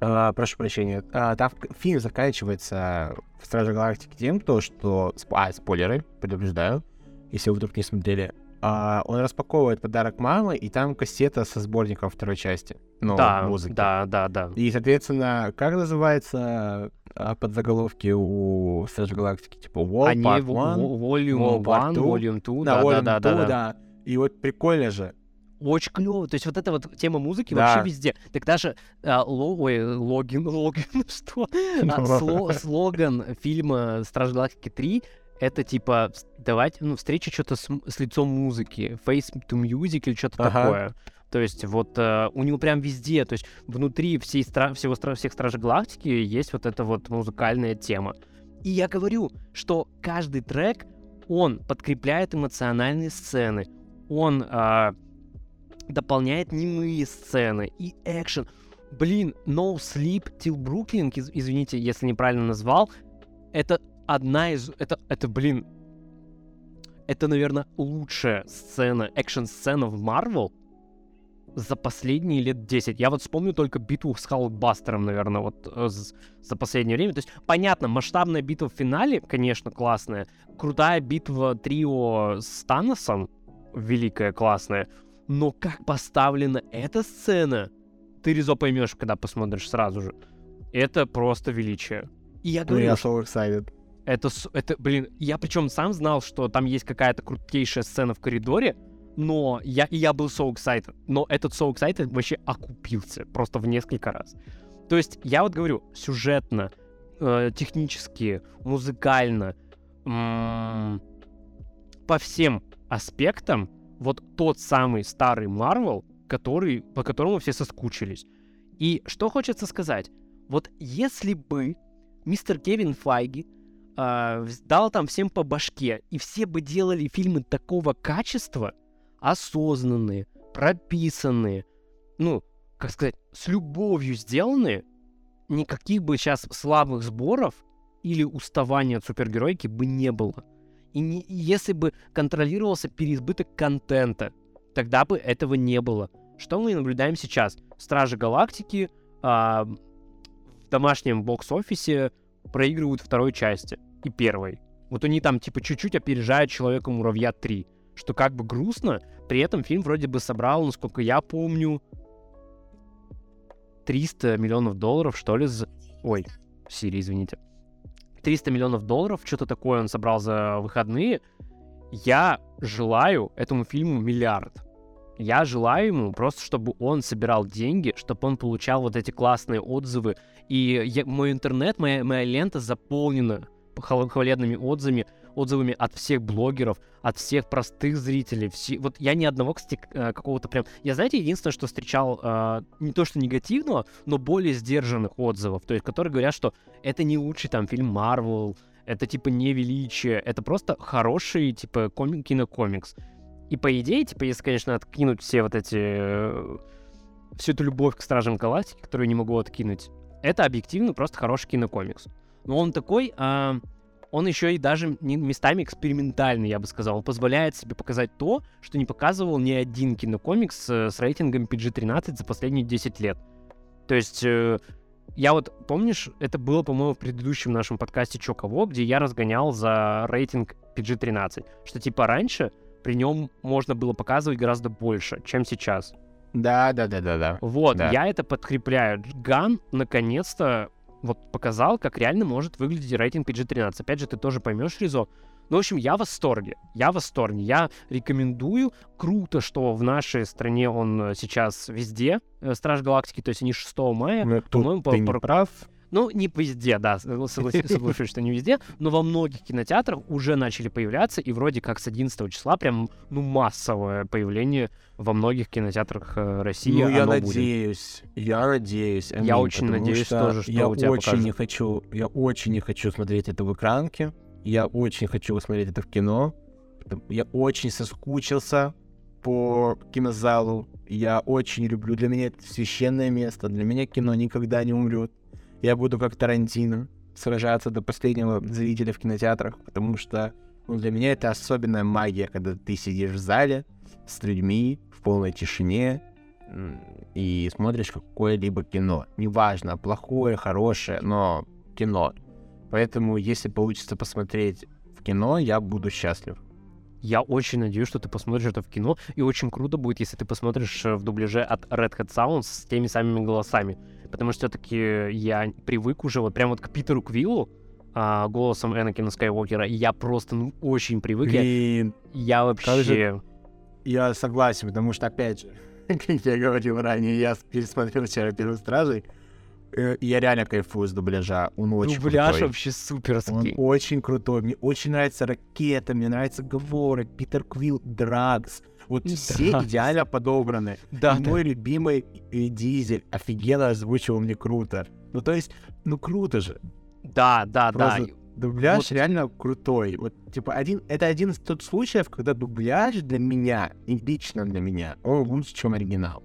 а, прошу прощения. А, там фильм заканчивается в Страже Галактики тем, то, что... А, спойлеры, предупреждаю если вы вдруг не смотрели. А, он распаковывает подарок мамы, и там кассета со сборником второй части. Ну, да, музыки. да, да, да. И, соответственно, как называется а, подзаголовки у Стражи Галактики? Типа Wall Они Part 1, Volume 1, Volume 2, да, да, да, да, да. И вот прикольно же, очень клево. То есть вот эта вот тема музыки да. вообще везде. Так даже а, ло, ой, логин, логин, что? А, сло, слоган фильма Стражи Галактики 3 это типа давать, ну, встреча что-то с, с лицом музыки, face to music или что-то ага. такое. То есть вот э, у него прям везде, то есть внутри всей стра- всего стра- всех Стражей Галактики есть вот эта вот музыкальная тема. И я говорю, что каждый трек, он подкрепляет эмоциональные сцены, он э, дополняет немые сцены и экшен. Блин, No Sleep Till Brooklyn, из- извините, если неправильно назвал, это одна из... Это, это блин, это, наверное, лучшая сцена, экшн-сцена в Марвел за последние лет 10. Я вот вспомню только битву с Халкбастером, наверное, вот э, за последнее время. То есть, понятно, масштабная битва в финале, конечно, классная. Крутая битва трио с Таносом, великая, классная. Но как поставлена эта сцена, ты, Ризо, поймешь, когда посмотришь сразу же. Это просто величие. И я говорю... Ну, я so excited. Это, это, блин, я причем сам знал, что там есть какая-то крутейшая сцена в коридоре, но я, и я был so excited. Но этот so excited вообще окупился просто в несколько раз. То есть я вот говорю, сюжетно, э, технически, музыкально, м- по всем аспектам, вот тот самый старый Марвел, который, по которому все соскучились. И что хочется сказать? Вот если бы мистер Кевин Файги э, дал там всем по башке, и все бы делали фильмы такого качества, осознанные, прописанные, ну, как сказать, с любовью сделанные, никаких бы сейчас слабых сборов или уставания от супергеройки бы не было. И не, если бы контролировался переизбыток контента, тогда бы этого не было. Что мы наблюдаем сейчас? Стражи Галактики а, в домашнем бокс-офисе проигрывают второй части и первой. Вот они там типа чуть-чуть опережают Человека-муравья 3, что как бы грустно, при этом фильм вроде бы собрал, насколько я помню, 300 миллионов долларов, что ли, за... Ой, Сири, извините. 300 миллионов долларов, что-то такое он собрал за выходные. Я желаю этому фильму миллиард. Я желаю ему просто, чтобы он собирал деньги, чтобы он получал вот эти классные отзывы. И я, мой интернет, моя, моя лента заполнена хвалебными отзывами, отзывами от всех блогеров, от всех простых зрителей. Все... Вот я ни одного, кстати, э, какого-то прям... Я, знаете, единственное, что встречал э, не то что негативного, но более сдержанных отзывов, то есть которые говорят, что это не лучший там фильм Марвел, это типа не величие, это просто хороший типа коми- кинокомикс. И по идее, типа, если, конечно, откинуть все вот эти... Э, всю эту любовь к Стражам Галактики, которую не могу откинуть, это объективно просто хороший кинокомикс. Но он такой, а, он еще и даже местами экспериментальный, я бы сказал. Он позволяет себе показать то, что не показывал ни один кинокомикс э, с рейтингом PG-13 за последние 10 лет. То есть, э, я вот, помнишь, это было, по-моему, в предыдущем нашем подкасте «Чё кого», где я разгонял за рейтинг PG-13, что типа раньше при нем можно было показывать гораздо больше, чем сейчас. Да, да, да, да, да. Вот, Да. я это подкрепляю. Ган наконец-то вот показал, как реально может выглядеть рейтинг PG-13. Опять же, ты тоже поймешь, Ризо. Ну, в общем, я в восторге. Я в восторге. Я рекомендую. Круто, что в нашей стране он э, сейчас везде. э, Страж Галактики, то есть они 6 мая. Ну, тут по-моему, по- ты не по- прав. Ну, не везде, да, согла- согласен- соглашусь, что не везде, но во многих кинотеатрах уже начали появляться, и вроде как с 11 числа прям, ну, массовое появление во многих кинотеатрах э, России. Ну, я будет. надеюсь, я надеюсь. Я очень надеюсь что тоже, что я у тебя очень покажут. не хочу, я очень не хочу смотреть это в экранке. Я очень хочу посмотреть это в кино. Я очень соскучился по кинозалу. Я очень люблю. Для меня это священное место. Для меня кино никогда не умрет. Я буду как Тарантино сражаться до последнего зрителя в кинотеатрах, потому что ну, для меня это особенная магия, когда ты сидишь в зале с людьми в полной тишине и смотришь какое-либо кино. Неважно, плохое, хорошее, но кино. Поэтому, если получится посмотреть в кино, я буду счастлив. Я очень надеюсь, что ты посмотришь это в кино, и очень круто будет, если ты посмотришь э, в дубляже от Red Hat Sounds с теми самыми голосами. Потому что все-таки я привык уже вот прям вот к Питеру Квиллу, а, голосом Энакина Скайуокера, и я просто ну, очень привык. Я, Блин, я вообще... же- я согласен, потому что, опять же, как я говорил ранее, я пересмотрел вчера «Первых стражей», я реально кайфую с дубляжа. Он очень Дубляж крутой. вообще Он суперский. очень крутой. Мне очень нравится ракета, мне нравится говоры, Питер Квилл, Драгс. Вот все Драгс. идеально подобраны. Да, И мой любимый э, Дизель офигенно озвучивал мне круто. Ну, то есть, ну круто же. да, да, да. Просто Дубляж Вот. реально крутой. Вот, типа, один, это один из тот случаев, когда дубляж для меня, и лично для меня, он лучше, чем оригинал.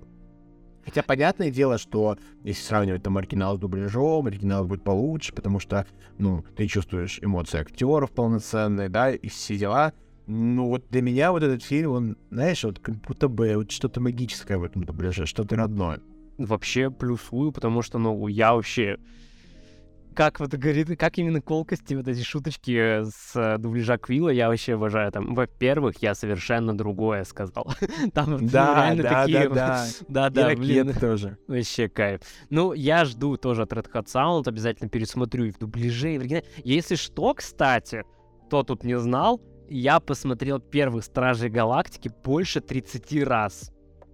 Хотя, понятное дело, что если сравнивать там оригинал с дубляжом, оригинал будет получше, потому что, ну, ты чувствуешь эмоции актеров полноценные, да, и все дела. Ну, вот для меня вот этот фильм, он, знаешь, вот как будто бы вот что-то магическое в этом дубляже, что-то родное. Вообще плюсую, потому что, ну, я вообще... Как вот говорит, как именно колкости, вот эти шуточки с э, дубляжа Квилла, я вообще обожаю. Там, во-первых, я совершенно другое сказал. Там ну, реально такие... да. Да-да, И блин. ракеты тоже. Вообще кайф. Ну, я жду тоже от Red Hot Sound, обязательно пересмотрю и в дубляже, и в оригинале. Если что, кстати, кто тут не знал, я посмотрел первых Стражей Галактики больше 30 раз.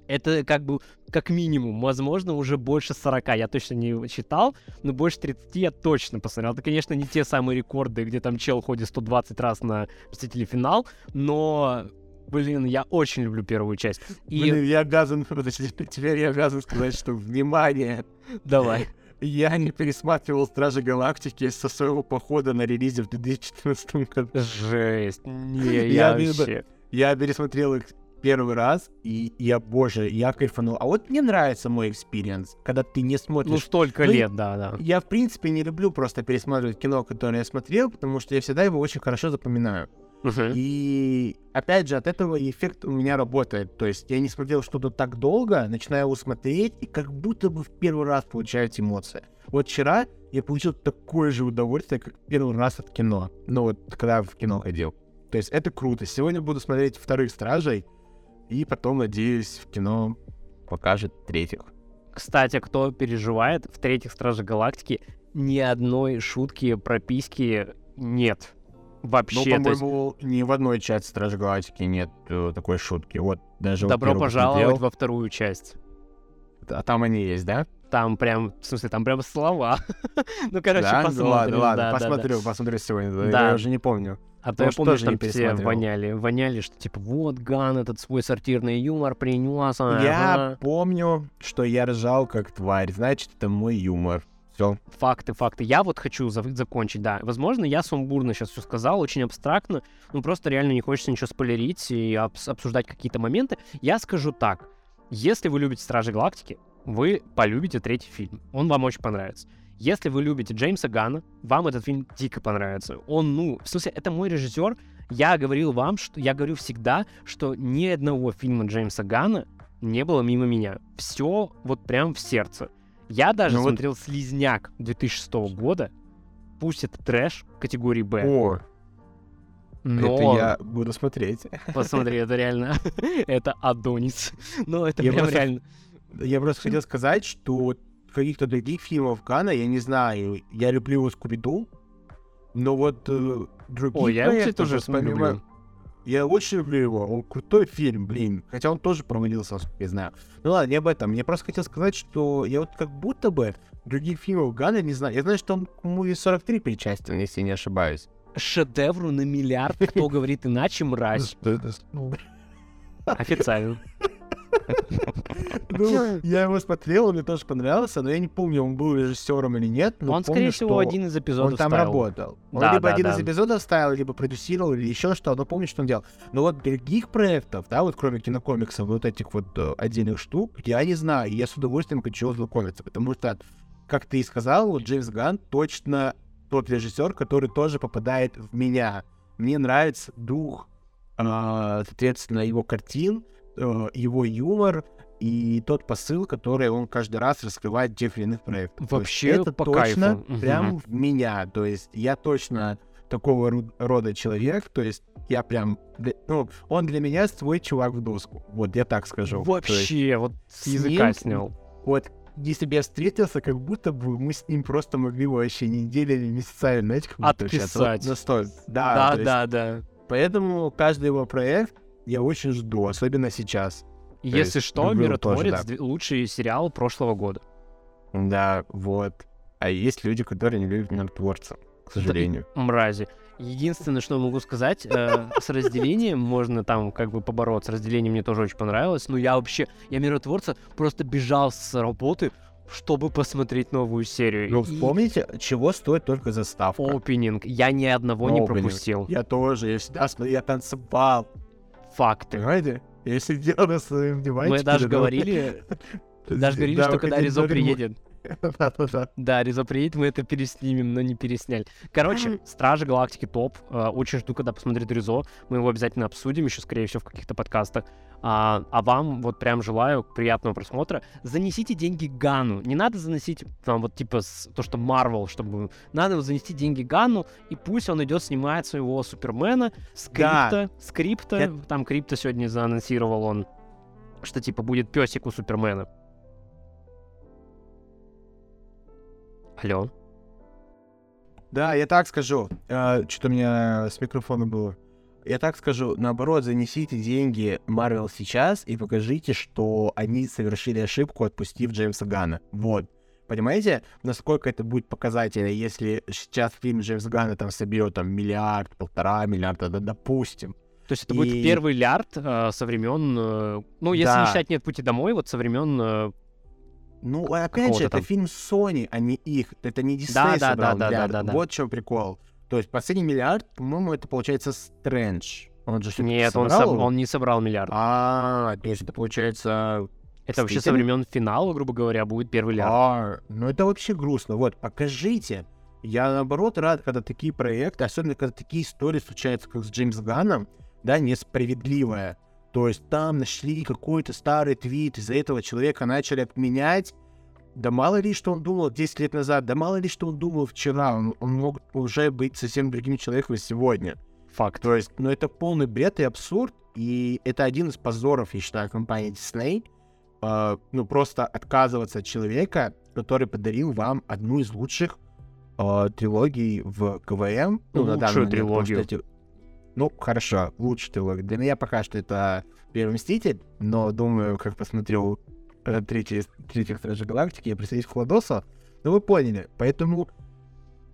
Это как бы как минимум, возможно, уже больше 40. Я точно не считал, но больше 30 я точно посмотрел. Это, конечно, не те самые рекорды, где там чел ходит 120 раз на Мстители финал, но, блин, я очень люблю первую часть. И Блин, я обязан, подожди, теперь я обязан сказать, что, внимание, давай. я не пересматривал Стражи Галактики со своего похода на релизе в 2014 году. Жесть. Не, Я я вообще... Я пересмотрел их первый раз, и я, боже, я кайфанул. А вот мне нравится мой experience, когда ты не Ну, смотришь столько Ну, лет, да, да. Я, в принципе, не люблю просто пересматривать кино, которое я смотрел, потому что я всегда его очень хорошо запоминаю. Мгм. И, опять же, от этого эффект у меня работает. То есть я не смотрел что-то так долго, начинаю его смотреть, и как будто бы в первый раз получаю эти эмоции. Вот вчера я получил такое же удовольствие, как первый раз от кино. Ну вот, когда в кино ходил. То есть это круто. Сегодня буду смотреть вторых Стражей, и потом, надеюсь, в кино покажет третьих. Кстати, кто переживает, в третьих Страже Галактики ни одной шутки про письки нет. Ну, Вообще, есть, по-моему, ни в одной части Стражи Галактики нет э, такой шутки. Вот даже вот добро первую пожаловать посмотрел, во вторую часть. А там они есть, да? Там прям, в смысле, там прям слова. ну, короче, да? посмотрим. Ну ладно, ладно, да, да, да. посмотрю, посмотрю сегодня. да, Да. Я уже не помню. А то я помню, что там все воняли, воняли, что типа вот Ган этот свой сортирный юмор принес. Я ага». помню, что я ржал как тварь, значит, это мой юмор. Все. Факты, факты. Я вот хочу зав- закончить, да. Возможно, я сумбурно сейчас все сказал, очень абстрактно, ну просто реально не хочется ничего спойлерить и обс- обсуждать какие-то моменты. Я скажу так. Если вы любите Стражи Галактики, вы полюбите третий фильм. Он вам очень понравится. Если вы любите Джеймса Гана, вам этот фильм дико понравится. Он, ну, в смысле, это мой режиссер. Я говорил вам, что я говорю всегда, что ни одного фильма Джеймса Гана не было мимо меня. Все вот прям в сердце. Я даже Ну вот- смотрел «Слизняк» 2006 года. Пусть это трэш категории «Б», О, но это я буду смотреть. посмотри, это реально, это Адонис. Но это Я прям просто- реально... Я просто хотел сказать, что вот каких-то других фильмов Гана, я не знаю, я люблю его Скуби-Ду, но вот э, других Ой, я проектов, тоже помимо- люблю. Я очень люблю его, он крутой фильм, блин. Хотя он тоже провалился, я знаю. Ну ладно, не об этом. Я просто хотел сказать, что я вот как будто бы других фильмов Гана не знаю. Я знаю, что он к муви 43 причастен, если не ошибаюсь. Шедевру на миллиард, кто говорит иначе, мразь. Официально. Ну, я его смотрел, он мне тоже понравился, но я не помню, он был режиссером или нет. Но Он, помню, скорее всего, один из эпизодов Он там ставил. работал. Он Да, либо да, один да. из эпизодов ставил, либо продюсировал, или еще что, но помню, что он делал. Но вот других проектов, да, вот кроме кинокомиксов, вот этих вот э, отдельных штук, я не знаю, и я с удовольствием хочу ознакомиться, потому что, как ты и сказал, вот Джеймс Ганн точно тот режиссер, который тоже попадает в меня. Мне нравится дух, а, соответственно, его картин, его юмор и тот посыл, который он каждый раз раскрывает в тех или иных проектах. Вообще это по точно кайфу. Прям в меня. То есть я точно такого рода человек, то есть я прям, ну, он для меня свой чувак в доску. Вот я так скажу. Вообще, вот с с языка ним снял. вот если бы я встретился, как будто бы мы с ним просто могли вообще недели или месяцами, знаете, как будто. Вот Отписать. настолько. Да, Да, да, да. Поэтому каждый его проект я очень жду, особенно сейчас. Если что, люблю тоже, «Миротворец» да. — лучший сериал прошлого года. Да, вот. А есть люди, которые не любят миротворца, к сожалению. Мрази. Единственное, что могу сказать, э, с разделением можно там как бы побороться. Разделение мне тоже очень понравилось. Но я вообще, я миротворца просто бежал с работы, чтобы посмотреть новую серию. Ну, И вспомните, чего стоит только заставка. Опенинг. Я ни одного не Опенинг. пропустил. Я тоже, я всегда смотрю, я танцевал. Факты. Понимаете? Я сидел на своем диванчике. Мы даже да, говорили, даже говорили, да, что когда ремонт. приедет. Да, Резо приедет, мы это переснимем, но не пересняли. Короче, Стражи Галактики топ. Э, Очень жду, когда посмотрит Резо. Мы его обязательно обсудим еще, скорее всего, в каких-то подкастах. А, а вам вот прям желаю приятного просмотра. Занесите деньги Гану. Не надо заносить там вот типа с- то, что Марвел, чтобы... Надо занести деньги Гану, и пусть он идет снимает своего Супермена, скрипта, скрипта. Я- Там Крипта сегодня заанонсировал он, что типа будет песик у Супермена. Алло. Да, я так скажу. Что-то у меня с микрофоном было. Я так скажу, наоборот, занесите деньги Marvel сейчас и покажите, что они совершили ошибку, отпустив Джеймса Гана. Вот. Понимаете, насколько это будет показательно, если сейчас фильм Джеймса Гана там соберет там миллиард, полтора миллиарда, да, допустим. То есть это будет И- первый лярд э, со времен, э, ну, если Да. не считать «Нет пути домой», вот со времен... э, Ну, а опять же, это там. фильм Sony, а не их. Это не Disney Да, да, собрал да, да, миллиард. да, да. Вот в чем прикол. То есть последний миллиард, по-моему, это получается Стрэндж. Он же Нет, он, соб- он не собрал миллиард. А, то есть это получается... это вообще со времен финала, грубо говоря, будет первый лярд. А, ну это вообще грустно. Вот, покажите. Я, наоборот, рад, когда такие проекты, особенно когда такие истории случаются, как с Джеймс Ганном, да, несправедливая. То есть там нашли какой-то старый твит, из-за этого человека начали отменять. Да мало ли, что он думал 10 лет назад, да мало ли, что он думал вчера. Он, он мог уже быть совсем другим человеком сегодня. Факт. То есть, ну это полный бред и абсурд, и это один из позоров, я считаю, компании Disney. э, ну просто отказываться от человека, который подарил вам одну из лучших э, трилогий в КВМ. Ну, на данный Лучшую момент, потому что трилогию. эти- Ну, хорошо, лучшая трилогия. Для меня пока что это Первый Мститель, но думаю, как посмотрел э, третий, третьих Стражей Галактики, я присоединюсь к Владосу. Ну, вы поняли. Поэтому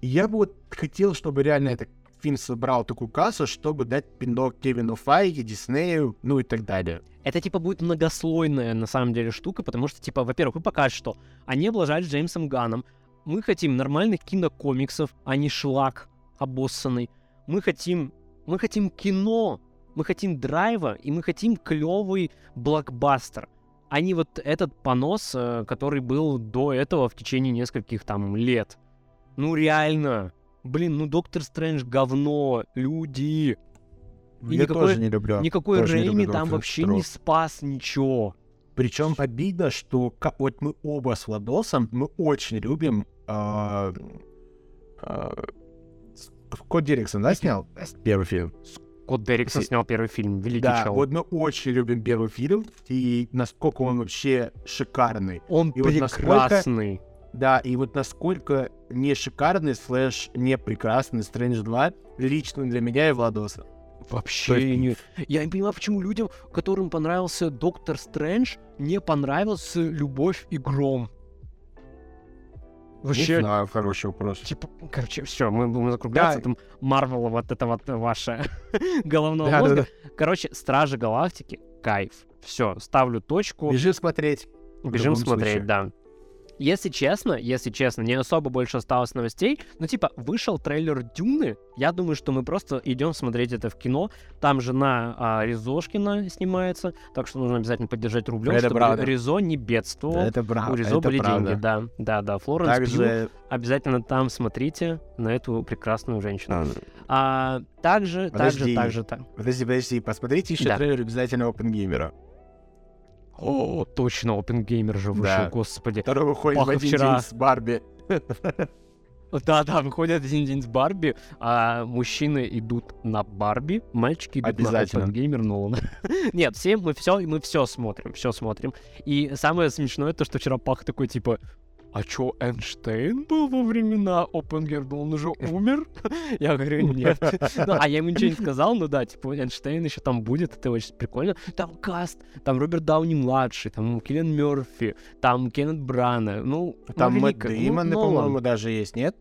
я бы вот хотел, чтобы реально этот фильм собрал такую кассу, чтобы дать пинок Кевину Файге, Диснею, ну и так далее. Это типа будет многослойная на самом деле штука, потому что, типа, во-первых, вы покажете, что они облажались Джеймсом Ганом. Мы хотим нормальных кинокомиксов, а не шлак обоссанный. Мы хотим, мы хотим кино, мы хотим драйва, и мы хотим клевый блокбастер. они вот этот понос, э, который был до этого в течение нескольких там лет. Ну реально. Блин, ну Доктор Стрэндж говно, люди. И Я никакой- тоже не люблю. Никакой тоже не Рэйми люблю там вообще не Стрэндж. спас ничего. Причем обидно, что вот мы оба с Владосом, мы очень любим... а, а, Скотт Дерриксон, да, снял первый фильм? Кот Дерриксон снял первый фильм, великий Да, чел. вот мы очень любим первый фильм, и насколько он вообще шикарный. Он и вот прекрасный. Да, и вот насколько не шикарный, слэш не прекрасный Стрэндж 2 лично для меня и Владоса. Вообще То есть- не... Я не понимаю, почему людям, которым понравился Доктор Стрэндж, не понравился Любовь и Гром. Не Вообще, знаю, хороший вопрос. типа, короче, все, мы будем закругляться. Да. Там Марвел, вот это вот ваше головного Да, да, мозга. да. Короче, Стражи Галактики, кайф. Все, ставлю точку. Бежи смотреть. Бежим смотреть, случае. да. Если честно, если честно, не особо больше осталось новостей. Ну, типа, вышел трейлер Дюны. Я думаю, что мы просто идем смотреть это в кино. Там жена а, Ризошкина снимается, так что нужно обязательно поддержать рублем, Это чтобы правда. Ризо не бедствовал. Это У правда. Ризо это были правда. деньги, да. Да, да. Флоренс Пью. Также... Обязательно там смотрите на эту прекрасную женщину. А, А, также, также, Подожди. также, так. Подожди, подожди, посмотрите еще Да. трейлер обязательно Опенгеймера. О, точно, Опенгеймер же вышел, Да. господи. Который выходит Пах, в один вчера. день с Барби. Да-да, выходят один день с Барби, а мужчины идут на Барби, мальчики идут Обязательно. на Геймер Нолана. Нет, все мы все, мы все смотрим, все смотрим. И самое смешное то, что вчера Пах такой типа, а чё, Эйнштейн был во времена Опенгеймера? Он уже умер? Я говорю, нет. Ну, а я ему ничего не сказал, ну да, типа, Эйнштейн еще там будет, это очень прикольно. Там каст, там Роберт Дауни-младший, там Киллиан Мерфи, там Кеннет Брана, ну, Там Мэтт ну, Деймон, по-моему, даже есть, нет?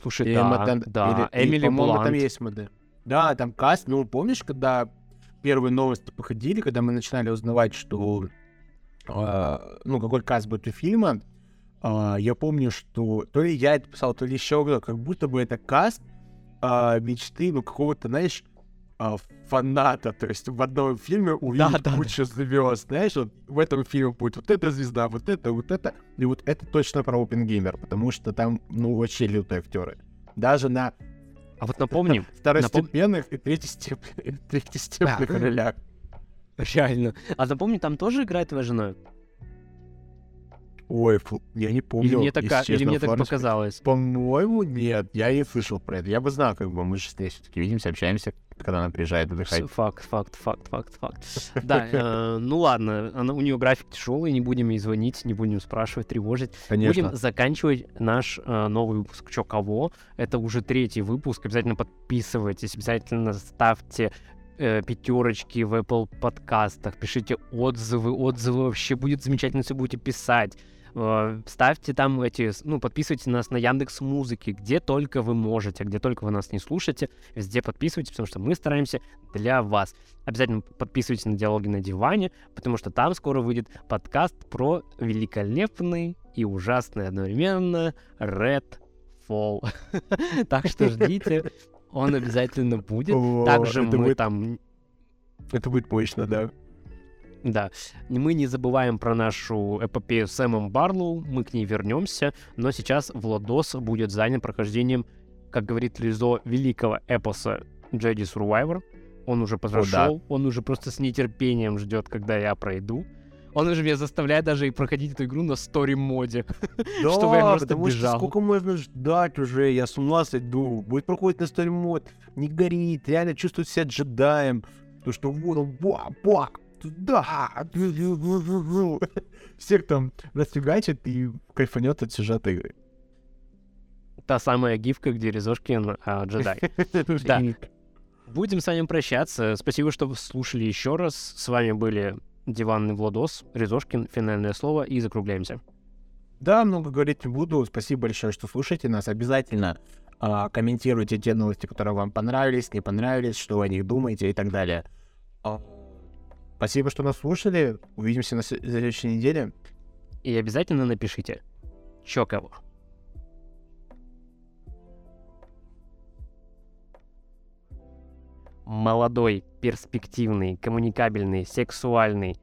Слушай, да, да, Эмили по-моему, там Блант. есть Мэтт Да, там каст. Ну, помнишь, когда первые новости походили, когда мы начинали узнавать, что... а, ну, какой каст будет у фильма, а, я помню, что то ли я это писал, то ли еще кто как будто бы это каст а, мечты, ну, какого-то, знаешь, а, фаната, то есть в одном фильме увидеть да, кучу звезд, знаешь, вот в этом фильме будет вот эта звезда, вот это, вот это, и вот это точно про Опенгеймер, потому что там, ну, вообще лютые актеры. Даже на А вот напомним, второстепенных и третьестепенных, третьестепенных Да. ролях. реально. А напомни, там тоже играет твоя жена? Ой, фу, я не помню. Или мне, так, или честно, мне так показалось? По-моему, нет, я не слышал про это. Я бы знал, как бы мы же ней все-таки видимся, общаемся, когда она приезжает отдыхать. Факт, факт, факт, факт, факт. Да, э, ну ладно, она, у нее график тяжелый, не будем ей звонить, не будем спрашивать, тревожить. Конечно. Будем заканчивать наш э, новый выпуск «Чё кого?». Это уже третий выпуск. Обязательно подписывайтесь, обязательно ставьте э, пятерочки в Apple подкастах, пишите отзывы. Отзывы вообще будет замечательно, если будете писать. Э, Ставьте там эти, ну, подписывайтесь нас на Яндекс Музыки, где только вы можете, где только вы нас не слушаете, везде подписывайтесь, потому что мы стараемся для вас. Обязательно подписывайтесь на диалоги на диване, потому что там скоро выйдет подкаст про великолепный и ужасный одновременно Red Fall. Так что ждите, он обязательно будет. Также мы там, Это будет мощно, да. Да, мы не забываем про нашу эпопею с Сэмом Барлоу, мы к ней вернемся, но сейчас Владос будет занят прохождением, как говорит Лизо, великого эпоса Jedi Survivor. Он уже прошел, он уже просто с нетерпением ждет, когда я пройду. Он уже меня заставляет даже и проходить эту игру на стори-моде. Да, Чтобы я просто потому бежал. что сколько можно ждать уже, я с ума сойду. Будет проходить на столь мод, не горит, реально чувствует себя джедаем. То, что вот он, ба, ба, туда, всех там расфигачит и кайфанет от сюжета игры. Та самая гифка, где Резошкин а, джедай. Да. Будем с вами прощаться. Спасибо, что слушали еще раз. С вами были Диванный Владос, Резошкин, финальное слово и закругляемся. Да, много говорить не буду. Спасибо большое, что слушаете нас. Обязательно а, комментируйте те новости, которые вам понравились, не понравились, что вы о них думаете и так далее. Спасибо, что нас слушали. Увидимся на следующей неделе. И обязательно напишите, чё кого. Молодой, перспективный, коммуникабельный, сексуальный,